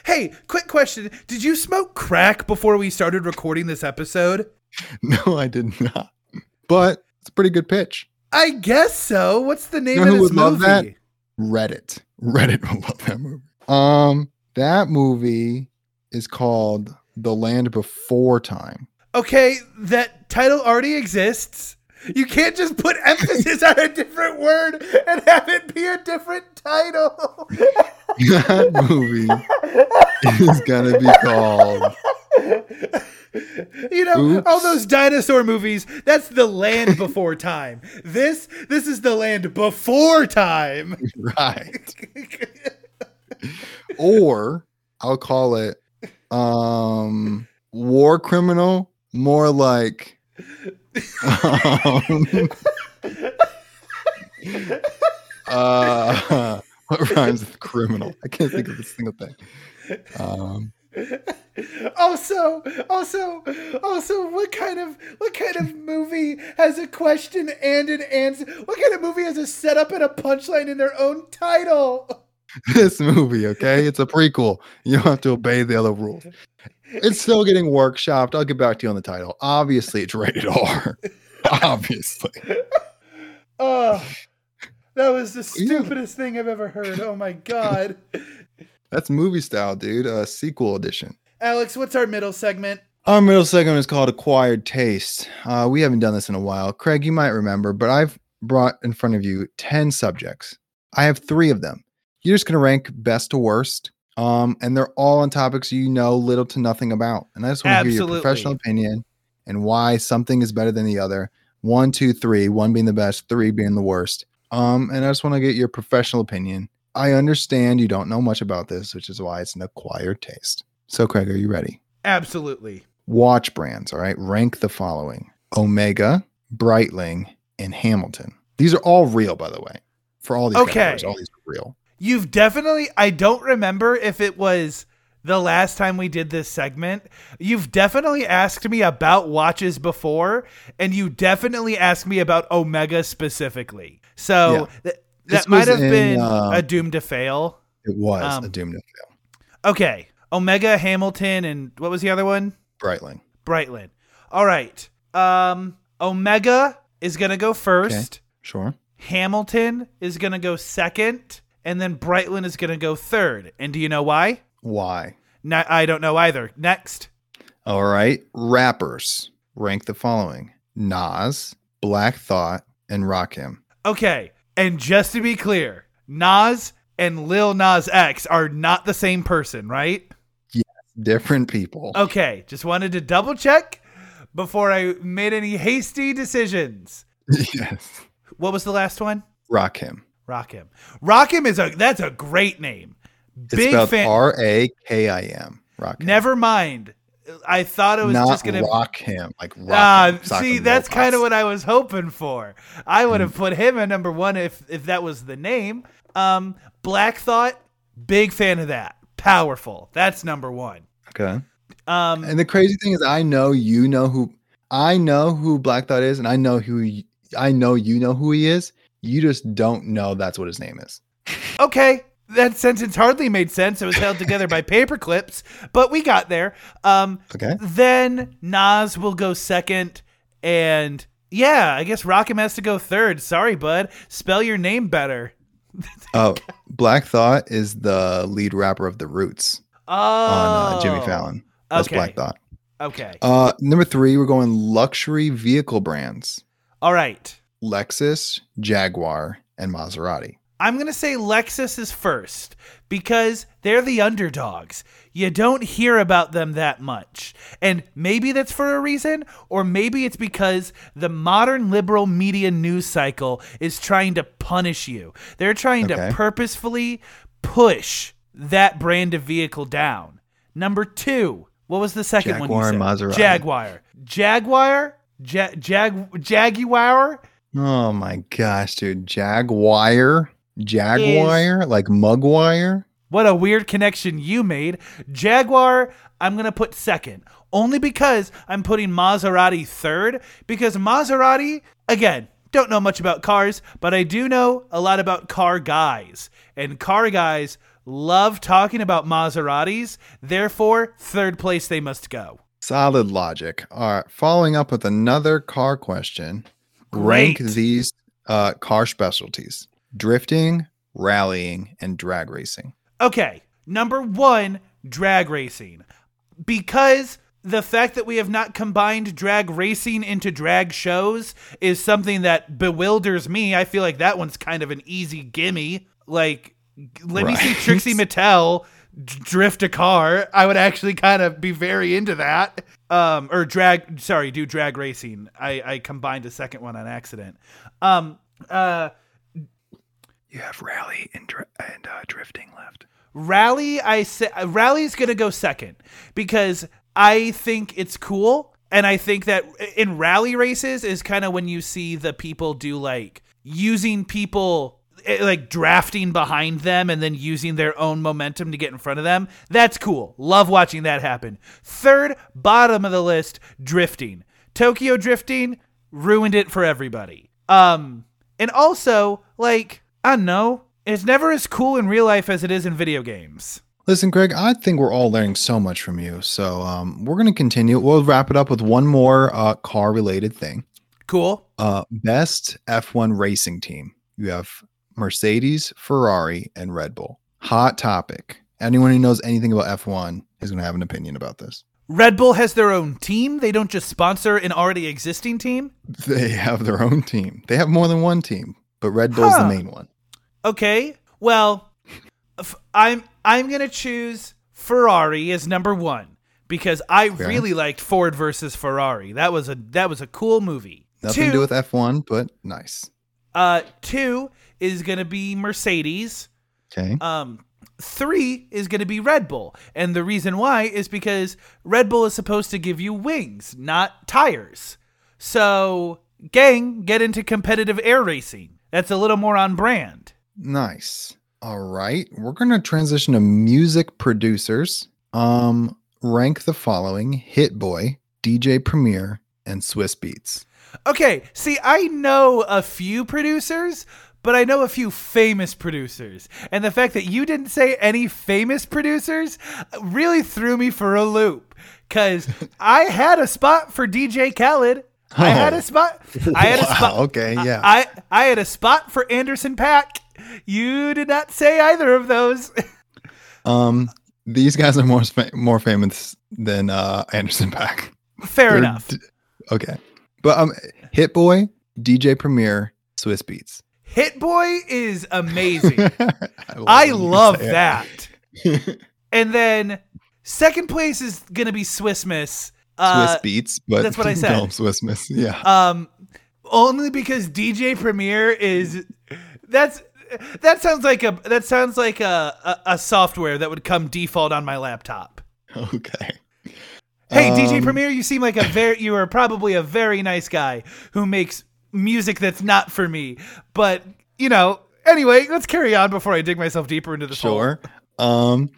Hey, quick question: Did you smoke crack before we started recording this episode? No, I did not. But it's a pretty good pitch. I guess so. What's the name You know of this movie? that? Reddit. Reddit will love that movie. Um, that movie is called The Land Before Time. Okay, that title already exists. You can't just put emphasis on a different word and have it be a different title. that movie is gonna be called you know, Oops. all those dinosaur movies, that's the land before time. This this is the land before time. right or i'll call it um war criminal more like um, uh what rhymes with criminal? I can't think of a single thing. Um also, also, also, what kind of what kind of movie has a question and an answer? What kind of movie has a setup and a punchline in their own title? this movie okay? It's a prequel. You don't have to obey the other rules it's still getting workshopped i'll get back to you on the title obviously it's rated r obviously Oh, that was the Yeah. stupidest thing I've ever heard. Oh my god. That's movie style, dude. Uh, sequel edition. Alex, what's our middle segment? Our middle segment is called Acquired Taste. Uh, we haven't done this in a while. Craig, you might remember, but I've brought in front of you 10 subjects. I have three of them. You're just going to rank best to worst. Um, and they're all on topics you know little to nothing about. And I just want to hear your professional opinion and why something is better than the other. One, two, three. One being the best, three being the worst. Um, and I just want to get your professional opinion. I understand you don't know much about this, which is why it's an acquired taste. So, Craig, are you ready? Absolutely. Watch brands, all right? Rank the following Omega, Breitling, and Hamilton. These are all real, by the way. For all these Okay. categories, all these are real. You've definitely I don't remember if it was the last time we did this segment. You've definitely asked me about watches before and you definitely asked me about Omega specifically. So Yeah. th- that might have in, been uh, a doom to fail. It was Um, a doom to fail. Okay. Omega, Hamilton, and what was the other one? Breitling. Brightland. All right. Um, Omega is gonna go first. Sure. Hamilton is gonna go second, and then Brightland is gonna go third. And do you know why? Why? No, I don't know either. Next. All right. Rappers. Rank the following Nas, Black Thought, and Rakim. Okay. And just to be clear, Nas and Lil Nas X are not the same person, right? Different people. Okay. Just wanted to double check before I made any hasty decisions. yes. What was the last one? Rakim. Rockham. Rockham is a that's a great name. It's Big fan. R A K I M. Rakim. Never mind. I thought it was Not just gonna. rock him. Like rock Ah, him, see, that's kind of what I was hoping for. I would have put him at number one if if that was the name. Um, Black Thought, big fan of that. Powerful. That's number one. Okay. Um, And the crazy thing is, I know you know who I know who Black Thought is, and I know who I know you know who he is. You just don't know that's what his name is. Okay, that sentence hardly made sense. It was held together by paper clips, but we got there. Um, Okay. then Nas will go second, and yeah, I guess Rockham has to go third. Sorry, bud. Spell your name better. Oh, Black Thought is the lead rapper of The Roots Oh, on uh, Jimmy Fallon. That's okay. Black Thought. Okay. Uh, number three, we're going luxury vehicle brands: All right. Lexus, Jaguar, and Maserati. I'm going to say Lexus is first because they're the underdogs. You don't hear about them that much. And maybe that's for a reason, or maybe it's because the modern liberal media news cycle is trying to punish you. They're trying to purposefully push that brand of vehicle down. Number two, what was the second one? Jaguar and said? Maserati. Jaguar. Jaguar? Ja- Jag- Jaguar? Oh my gosh, dude! Jaguar, Jaguar, like Mugwire. What a weird connection you made. Jaguar, I'm going to put second. Only because I'm putting Maserati third. Because Maserati, again, don't know much about cars, but I do know a lot about car guys. And car guys love talking about Maseratis. Therefore, third place they must go. Solid logic. All right, following up with another car question. Rank these uh, car specialties: drifting, rallying, and drag racing. Okay, number one, drag racing. Because the fact that we have not combined drag racing into drag shows is something that bewilders me. I feel like that one's kind of an easy gimme. Like, let me see Trixie Mattel drift a car. I would actually kind of be very into that. Um, or drag, sorry, do drag racing. I, I combined a second one on accident. Um, uh, You have rally and, and uh, drifting left. Rally, I say Rally's gonna go second because I think it's cool, and I think that in rally races is kind of when you see the people do like using people like drafting behind them and then using their own momentum to get in front of them. That's cool. Love watching that happen. Third, bottom of the list, drifting. Tokyo drifting ruined it for everybody. Um, and also like I don't know, it's never as cool in real life as it is in video games. Listen, Greg, I think we're all learning so much from you. So um, we're going to continue. We'll wrap it up with one more uh, car related thing. Cool. Uh, best F1 racing team. You have Mercedes, Ferrari, and Red Bull. Hot topic. Anyone who knows anything about F1 is going to have an opinion about this. Red Bull has their own team. They don't just sponsor an already existing team. They have their own team. They have more than one team, but Red Bull's Huh. the main one. Okay. Well, I'm I'm going to choose Ferrari as number 1 because I really liked Ford versus Ferrari. That was a that was a cool movie. Nothing Two, to do with F1, but nice. uh 2 is going to be Mercedes. Okay. Um, three is going to be Red Bull. And the reason why is because Red Bull is supposed to give you wings, not tires. So, gang, get into competitive air racing. That's a little more on brand. Nice. All right. We're going to transition to music producers. Um, rank the following Hit Boy, DJ Premier, and Swizz Beatz. Okay, see, I know a few producers, but I know a few famous producers. And the fact that you didn't say any famous producers really threw me for a loop. Because I had a spot for DJ Khaled. I had Oh. a spot. I had a Wow, spot. okay, yeah. I, I had a spot for Anderson .Paak. You did not say either of those. Um, these guys are more fa- more famous than uh, Anderson .Paak. Fair They're enough. d- okay, but um, Hit Boy, DJ Premier, Swizz Beatz. Hit Boy is amazing. I love, I love that. and then second place is gonna be Swiss Miss. Uh, Swizz Beatz, but that's what I said. no, Swiss Miss. Yeah. um, only because DJ Premiere is that's that sounds like a that sounds like a, a, a software that would come default on my laptop. okay. Hey, DJ Um, Premiere, you seem like a very you are probably a very nice guy who makes music that's not for me. But you know, anyway, let's carry on before I dig myself deeper into the Sure. Um,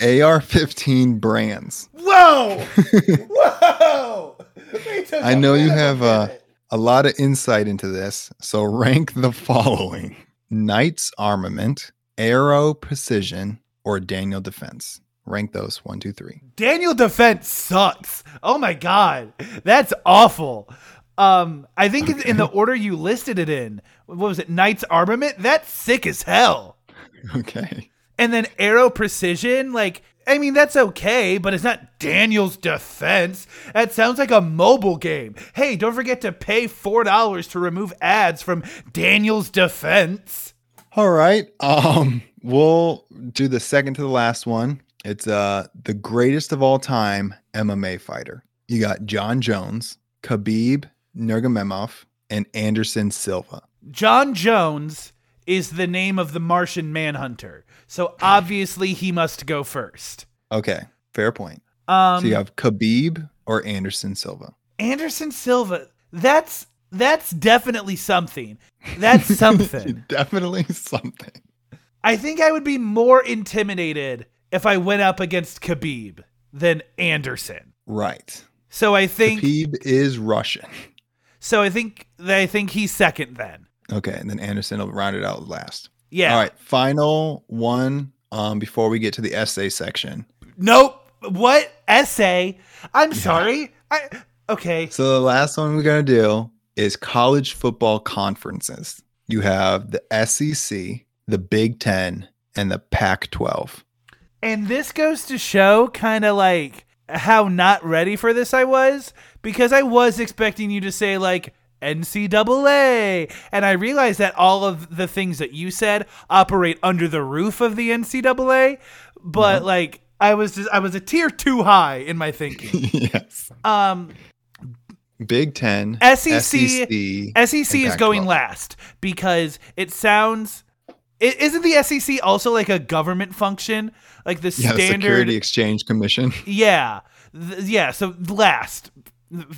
AR-15 brands. Whoa! Whoa! I know you of a have uh, a lot of insight into this. So rank the following Knight's Armament, Aero Precision, or Daniel Defense. Rank those one, two, three. Daniel Defense sucks. Oh my god, that's awful. Um, I think in- in the order you listed it in, what was it? Knight's Armament. That's sick as hell. Okay. And then Aero Precision, like, I mean, that's okay, but it's not Daniel's Defense. That sounds like a mobile game. Hey, don't forget to pay $4 to remove ads from Daniel's Defense. All right. Um, we'll do the second to the last one. It's uh the greatest of all time MMA fighter. You got Jon Jones, Khabib Nurmagomedov, and Anderson Silva. John Jones is the name of the Martian Manhunter. So obviously he must go first. Okay, fair point. Um, So you have Khabib or Anderson Silva. Anderson Silva. That's that's definitely something. That's something. Definitely something. I think I would be more intimidated if I went up against Khabib than Anderson. Right. So I think Khabib is Russian. So I think I think he's second then. Okay, and then Anderson will round it out last. Yeah. All right, final one um before we get to the essay section. Nope. What essay? I'm sorry. I okay. So the last one we're gonna do is college football conferences. You have the SEC, the Big Ten, and the Pac-12. And this goes to show kind of like how not ready for this I was because I was expecting you to say like NCAA. And I realized that all of the things that you said operate under the roof of the NCAA. But like I was just I was a tier too high in my thinking. yes. Um Big Ten, SEC SEC, SEC is going Pac-12. last because it sounds i- isn't the SEC also like a government function? Like the yeah, standard Security Exchange Commission. Yeah. Th- yeah, so last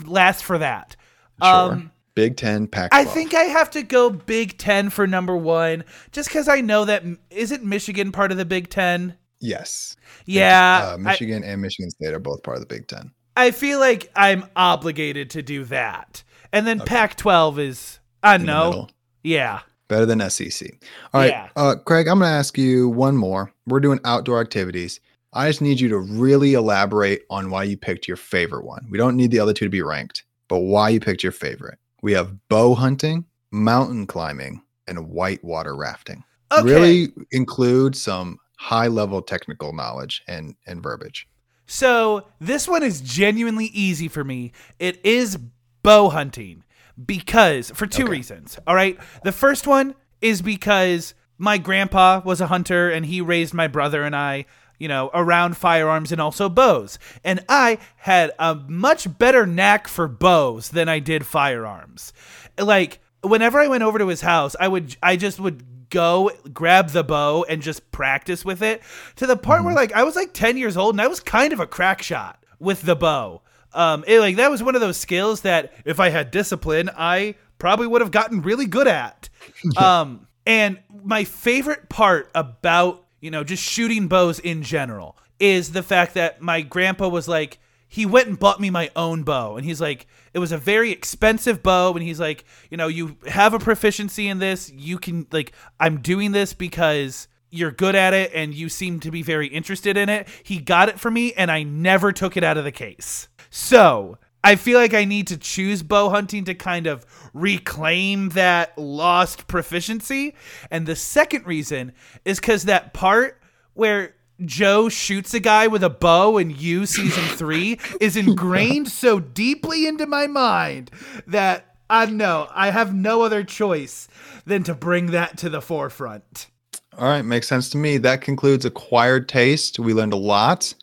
last for that. Sure. Um Big Ten, Pac-12. I think I have to go Big 10 for number 1 just cuz I know that isn't Michigan part of the Big 10? yes. Yeah. uh, I, Michigan and Michigan State are both part of the Big Ten. I feel like I'm obligated to do that. And then Pac-12 is I In know. Yeah. Better than SEC. All right, Yeah. uh, Craig, I'm going to ask you one more. We're doing outdoor activities. I just need you to really elaborate on why you picked your favorite one. We don't need the other two to be ranked, but why you picked your favorite. We have bow hunting, mountain climbing, and whitewater rafting. Okay. Really include some high level technical knowledge and, and verbiage. So this one is genuinely easy for me. It is bow hunting because for two Okay. reasons. All right. The first one is because my grandpa was a hunter and he raised my brother and I, you know, around firearms and also bows. And I had a much better knack for bows than I did firearms. Like whenever I went over to his house, I would I just would go grab the bow and just practice with it to the part where like I was like 10 years old and I was kind of a crack shot with the bow. Um it, like that was one of those skills that if I had discipline, I probably would have gotten really good at. um and my favorite part about, you know, just shooting bows in general is the fact that my grandpa was like he went and bought me my own bow. And he's like it was a very expensive bow. And he's like you know you have a proficiency in this. You can like i'm doing this because you're good at it and you seem to be very interested in it. He got it for me and i never took it out of the case. So i feel like i need to choose bow hunting to kind of reclaim that lost proficiency and the second reason is because that part where Joe shoots a guy with a bow in You season three is ingrained so deeply into my mind that I know I have no other choice than to bring that to the forefront. All right, makes sense to me. That concludes acquired taste. We learned a lot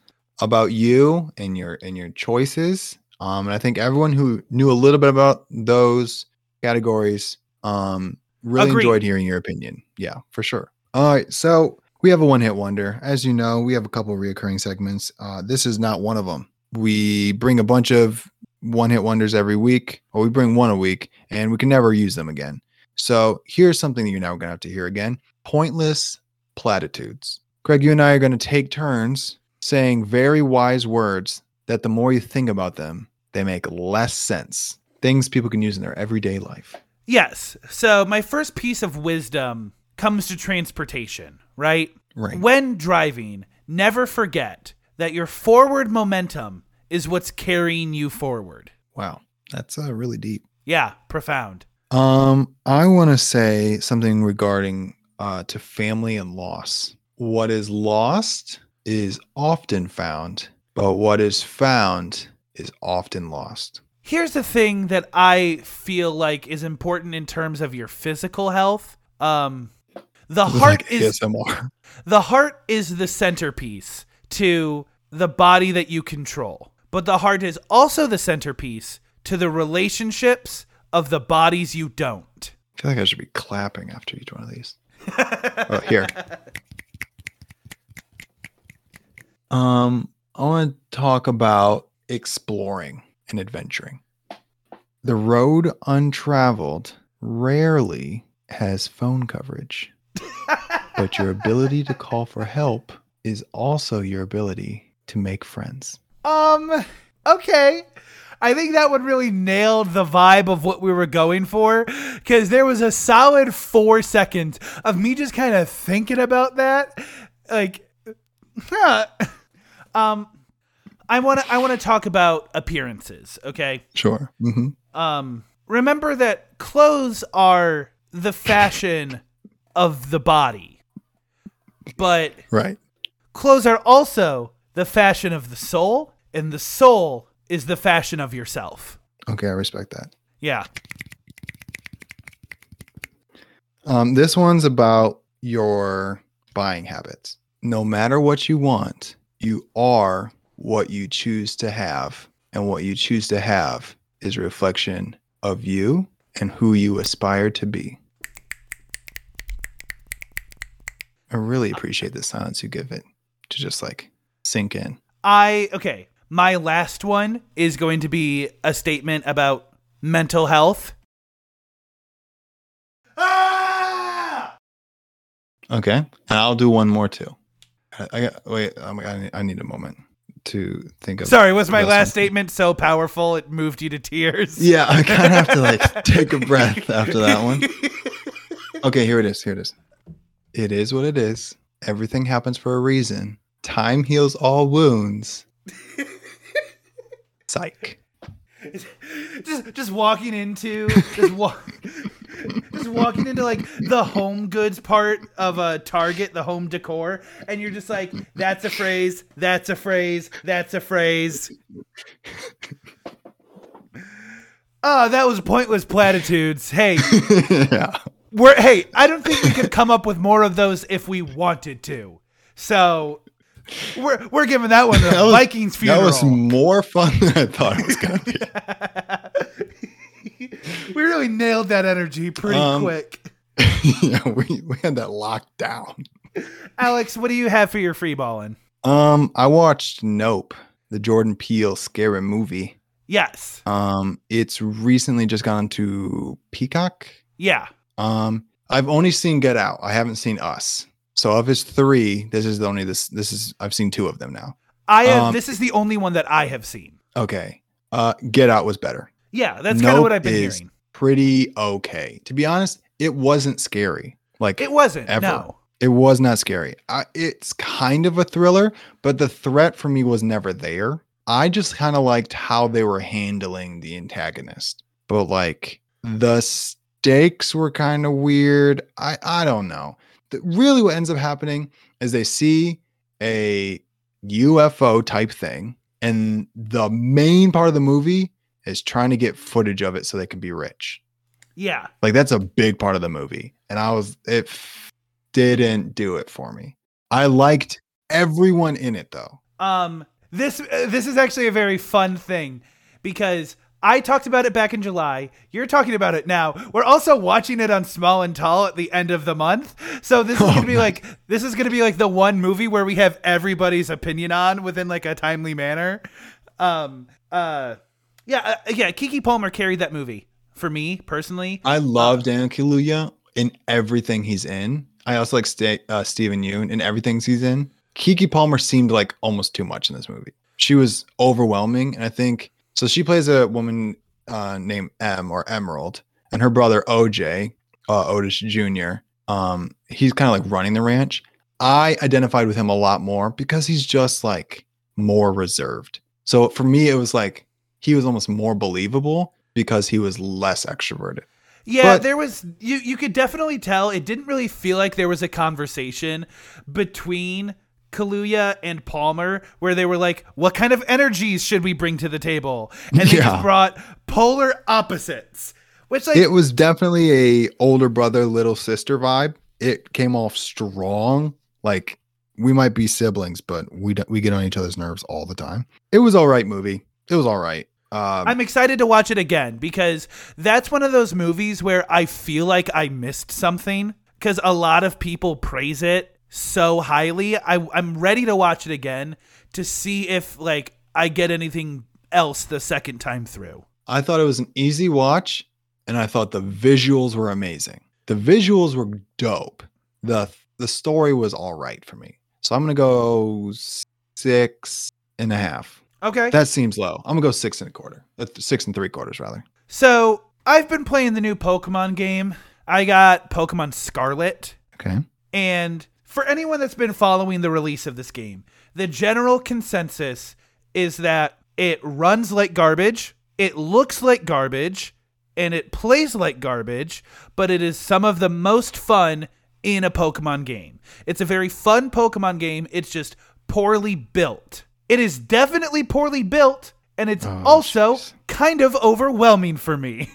about you and your and your choices. Um, and I think everyone who knew a little bit about those categories um, really Agreed. enjoyed hearing your opinion. Yeah, for sure. All right, so we have a one hit wonder. As you know, we have a couple of reoccurring segments. Uh, this is not one of them. We bring a bunch of one hit wonders every week, or we bring one a week, and we can never use them again. So here's something that you're now going to have to hear again pointless platitudes. Craig, you and I are going to take turns saying very wise words that the more you think about them, they make less sense things people can use in their everyday life. Yes. So my first piece of wisdom comes to transportation, right? Right. When driving, never forget that your forward momentum is what's carrying you forward. Wow, that's uh, really deep. Yeah, profound. Um, I want to say something regarding uh, to family and loss. What is lost is often found, but what is found is often lost. Here's the thing that I feel like is important in terms of your physical health. Um the heart Like is the heart is the centerpiece to the body that you control. But the heart is also the centerpiece to the relationships of the bodies you don't. I feel like I should be clapping after each one of these. oh, here. Um, I want to talk about exploring and adventuring. The road untraveled rarely has phone coverage, but your ability to call for help is also your ability to make friends. Um, okay. I think that one really nailed the vibe of what we were going for because there was a solid four seconds of me just kind of thinking about that. Like, huh. Um, I want to I want to talk about appearances. Okay. Sure. hmm Um, remember that clothes are the fashion of the body, but Right. clothes are also the fashion of the soul, and the soul is the fashion of yourself. Okay, I respect that. Yeah. Um, this one's about your buying habits. No matter what you want, you are what you choose to have. And what you choose to have is a reflection of you and who you aspire to be. I really appreciate the silence you give it to just like sink in. I okay. My last one is going to be a statement about mental health. Ah! Okay. And I'll do one more too. I, got, wait, oh my god, I, I need a moment to think of. Sorry, was my last statement so powerful it moved you to tears? Yeah, I kind of have to like take a breath after that one. Okay, here it is. Here it is. It is what it is. Everything happens for a reason. Time heals all wounds. Psych. just just walking into just walk just walking into like the home goods part of a Target, the home decor, and you're just like, that's a phrase, that's a phrase, that's a phrase. Oh, that was pointless platitudes. Hey, yeah. we're hey, I don't think we could come up with more of those if we wanted to. So we're we're giving that one the Vikings funeral. That was more fun than I thought it was going to be. we really nailed that energy pretty Um, quick. yeah, we, we had that locked down. Alex, what do you have for your free balling? Um, I watched Nope, the Jordan Peele scary movie. Yes. Um, it's recently just gone to Peacock. Yeah. Um, I've only seen Get Out. I haven't seen Us. So of his three, this is the only this this is I've seen two of them now. I have, Um, this is the only one that I have seen. Okay. Uh Get Out was better. Yeah, that's kind of what I've been hearing. Pretty okay. To be honest, it wasn't scary. Like It wasn't. ever. No. it was not scary. I, it's kind of a thriller, but the threat for me was never there. I just kind of liked how they were handling the antagonist. But like the stakes were kind of weird. I I don't know. The, really what ends up happening is they see a UFO type thing and the main part of the movie is trying to get footage of it so they can be rich. Yeah. Like that's a big part of the movie. And I was it f- didn't do it for me. I liked everyone in it though. Um this uh, this is actually a very fun thing because I talked about it back in July. You're talking about it now. We're also watching it on Small and Tall at the end of the month. So this is Oh, going to be like this is going to be like the one movie where we have everybody's opinion on within like a timely manner. Um uh yeah, uh, yeah, Keke Palmer carried that movie for me personally. I love Daniel Kaluuya in everything he's in. I also like Sta uh, Steven Yeun in everything he's in. Keke Palmer seemed like almost too much in this movie. She was overwhelming, and I think so. She plays a woman uh, named M or Emerald, and her brother OJ, uh, Otis Jr. Um, he's kind of like running the ranch. I identified with him a lot more because he's just like more reserved. So for me, it was like he was almost more believable because he was less extroverted. Yeah, But- there was you you could definitely tell it didn't really feel like there was a conversation between Kaluuya and Palmer where they were like, "What kind of energies should we bring to the table?" And they Yeah. just brought polar opposites, which like It was definitely a older brother, little sister vibe. It came off strong. Like we might be siblings, but we we get on each other's nerves all the time. It was all right movie. It was all right. Um, I'm excited to watch it again because that's one of those movies where I feel like I missed something because a lot of people praise it so highly. I, I'm ready to watch it again to see if like I get anything else the second time through. I thought it was an easy watch, and I thought the visuals were amazing. The visuals were dope. the The story was all right for me. So I'm gonna go six and a half. Okay. That seems low. I'm gonna go six and a quarter. Uh, Six and three quarters rather. so I've been playing the new Pokemon game. I got Pokemon Scarlet. Okay. And for anyone that's been following the release of this game, the general consensus is that it runs like garbage, it looks like garbage, and it plays like garbage, but it is some of the most fun in a Pokemon game. It's a very fun Pokemon game, it's just poorly built. It is definitely poorly built, and it's Oh, also jeez. kind of overwhelming for me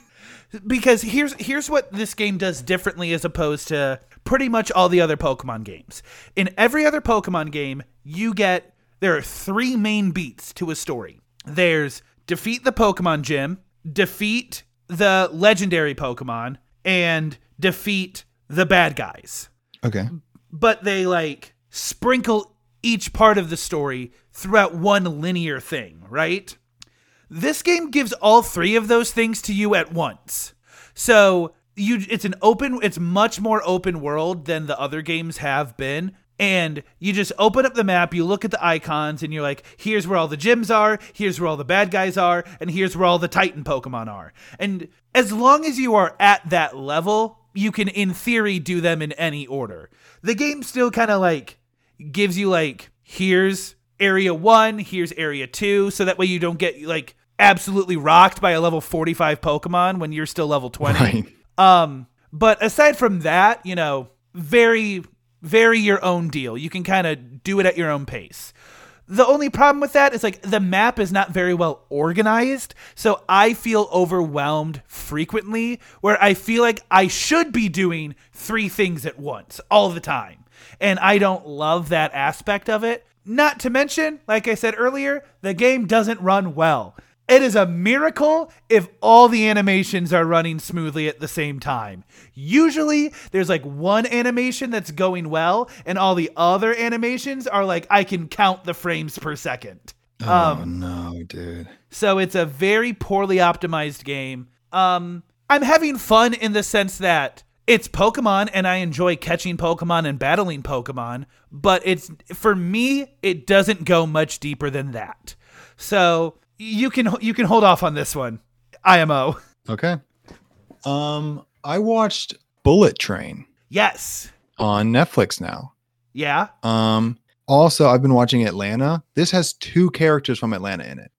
because here's here's what this game does differently as opposed to pretty much all the other Pokemon games. In every other Pokemon game, you get there are three main beats to a story. There's defeat the Pokemon gym, defeat the legendary Pokemon, and defeat the bad guys Okay. but they like sprinkle each part of the story throughout one linear thing, right? This game gives all three of those things to you at once. So, you it's an open it's much more open world than the other games have been. And you just open up the map, you look at the icons, and you're like, here's where all the gyms are, here's where all the bad guys are, and here's where all the Titan Pokemon are. And as long as you are at that level, you can, in theory, do them in any order. The game still kind of like gives you, like, here's area one, here's area two, so that way you don't get, like, absolutely rocked by a level 45 Pokemon when you're still level 20. Right. Um, but aside from that, you know, very, very your own deal. You can kind of do it at your own pace. The only problem with that is like the map is not very well organized. So I feel overwhelmed frequently where I feel like I should be doing three things at once all the time. And I don't love that aspect of it. Not to mention, like I said earlier, the game doesn't run well. It is a miracle if all the animations are running smoothly at the same time. Usually, there's like one animation that's going well, and all the other animations are like, I can count the frames per second. Oh no, dude. So it's a very poorly optimized game. Um, I'm having fun in the sense that it's Pokemon and I enjoy catching Pokemon and battling Pokemon, but it's for me it doesn't go much deeper than that. So you can you can hold off on this one. IMO. Okay. Um, I watched Bullet Train Yes. on Netflix now. Yeah. Um, also, I've been watching Atlanta. This has two characters from Atlanta in it.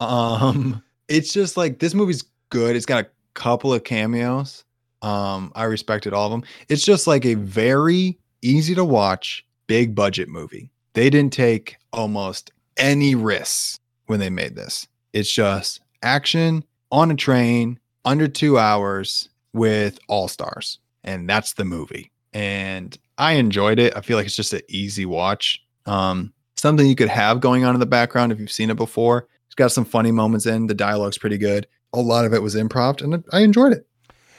Um, it's just like this movie's good. It's got a couple of cameos. Um, I respected all of them. It's just like a very easy to watch, big budget movie. They didn't take almost any risks when they made this. It's just action on a train under two hours with all stars. And that's the movie. And I enjoyed it. I feel like it's just an easy watch. Um, something you could have going on in the background if you've seen it before. It's got some funny moments in. The dialogue's pretty good. A lot of it was improv, and I enjoyed it.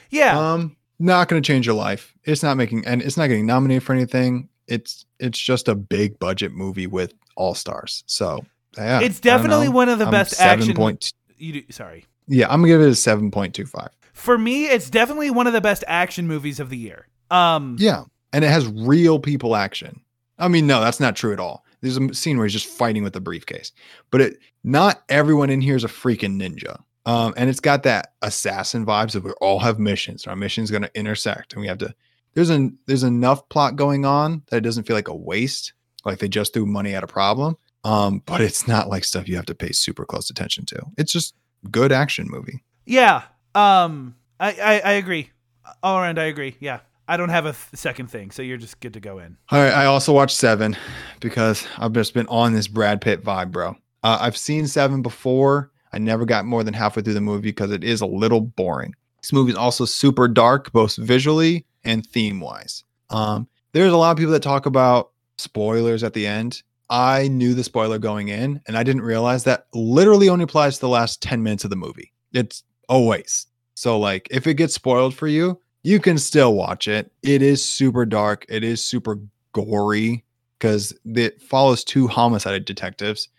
Yeah. Um, not going to change your life. It's not making, and it's not getting nominated for anything. It's it's just a big budget movie with all stars. So yeah, it's definitely one of the I'm best seven action point- you do, sorry. Yeah, I'm gonna give it a seven point two five. For me, it's definitely one of the best action movies of the year. Um Yeah, and it has real people action. I mean, no, that's not true at all. There's a scene where he's just fighting with a briefcase, but it not everyone in here is a freaking ninja. Um, and it's got that assassin vibes of we all have missions. Our mission's going to intersect, and we have to. There's an there's enough plot going on that it doesn't feel like a waste, like they just threw money at a problem. Um, but it's not like stuff you have to pay super close attention to. It's just good action movie. Yeah. Um. I I, I agree. All around, I agree. Yeah. I don't have a th- second thing, so you're just good to go in. All right, I also watched Seven because I've just been on this Brad Pitt vibe, bro. Uh, I've seen Seven before. I never got more than halfway through the movie because it is a little boring. This movie is also super dark, both visually and theme wise. Um, there's a lot of people that talk about spoilers at the end. I knew the spoiler going in, and I didn't realize that literally only applies to the last 10 minutes of the movie. It's always. So, like, if it gets spoiled for you, you can still watch it. It is super dark. It is super gory because it follows two homicide detectives,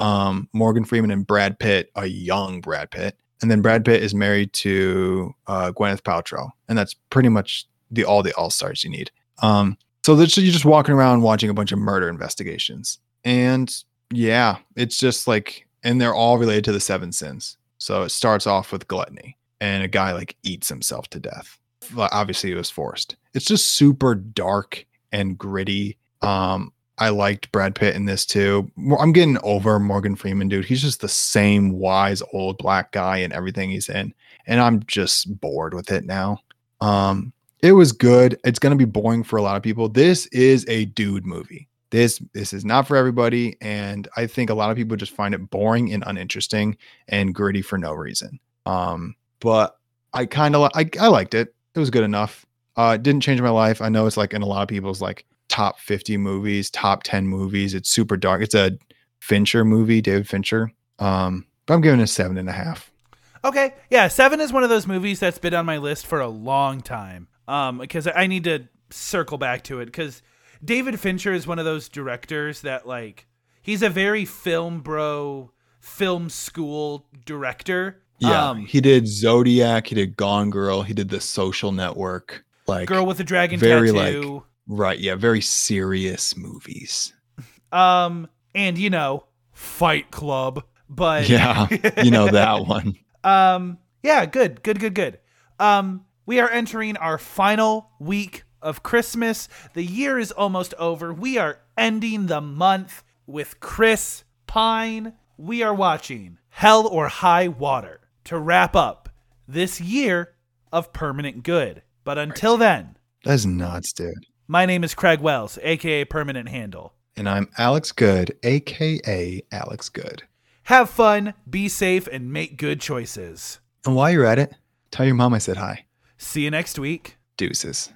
um, Morgan Freeman and Brad Pitt, a young Brad Pitt, and then Brad Pitt is married to uh, Gwyneth Paltrow, and that's pretty much the all the all stars you need. Um, so you're just walking around watching a bunch of murder investigations, and yeah, it's just like, and they're all related to the seven sins. So it starts off with gluttony, and a guy like eats himself to death well, obviously it was forced. It's just super dark and gritty. Um, I liked Brad Pitt in this too. I'm getting over Morgan Freeman, dude. He's just the same wise old black guy in everything he's in, and I'm just bored with it now. Um, it was good. It's gonna be boring for a lot of people. This is a dude movie. This this is not for everybody, and I think a lot of people just find it boring and uninteresting and gritty for no reason. Um, but I kind of I, I liked it it was good enough. Uh, it didn't change my life. I know it's like in a lot of people's like top 50 movies, top 10 movies. It's super dark. It's a Fincher movie, David Fincher. Um, but I'm giving it a seven and a half. Okay, yeah, Seven is one of those movies that's been on my list for a long time. Um, because I need to circle back to it because David Fincher is one of those directors that like he's a very film bro, film school director. Yeah, um, he did Zodiac. He did Gone Girl. He did The Social Network. Like Girl with a Dragon very, Tattoo. Right, yeah, very serious movies. um, and you know, Fight Club. But Yeah, you know that one. Um, yeah, good, good, good, good. Um, we are entering our final week of Christmas. The year is almost over. We are ending the month with Chris Pine. We are watching Hell or High Water to wrap up this year of permanent good. But until then, That's nuts, dude. My name is Craig Wells, aka Permanent Handle. And I'm Alex Good, aka Alex Good. Have fun, be safe, and make good choices. And while you're at it, tell your mom I said hi. See you next week. Deuces.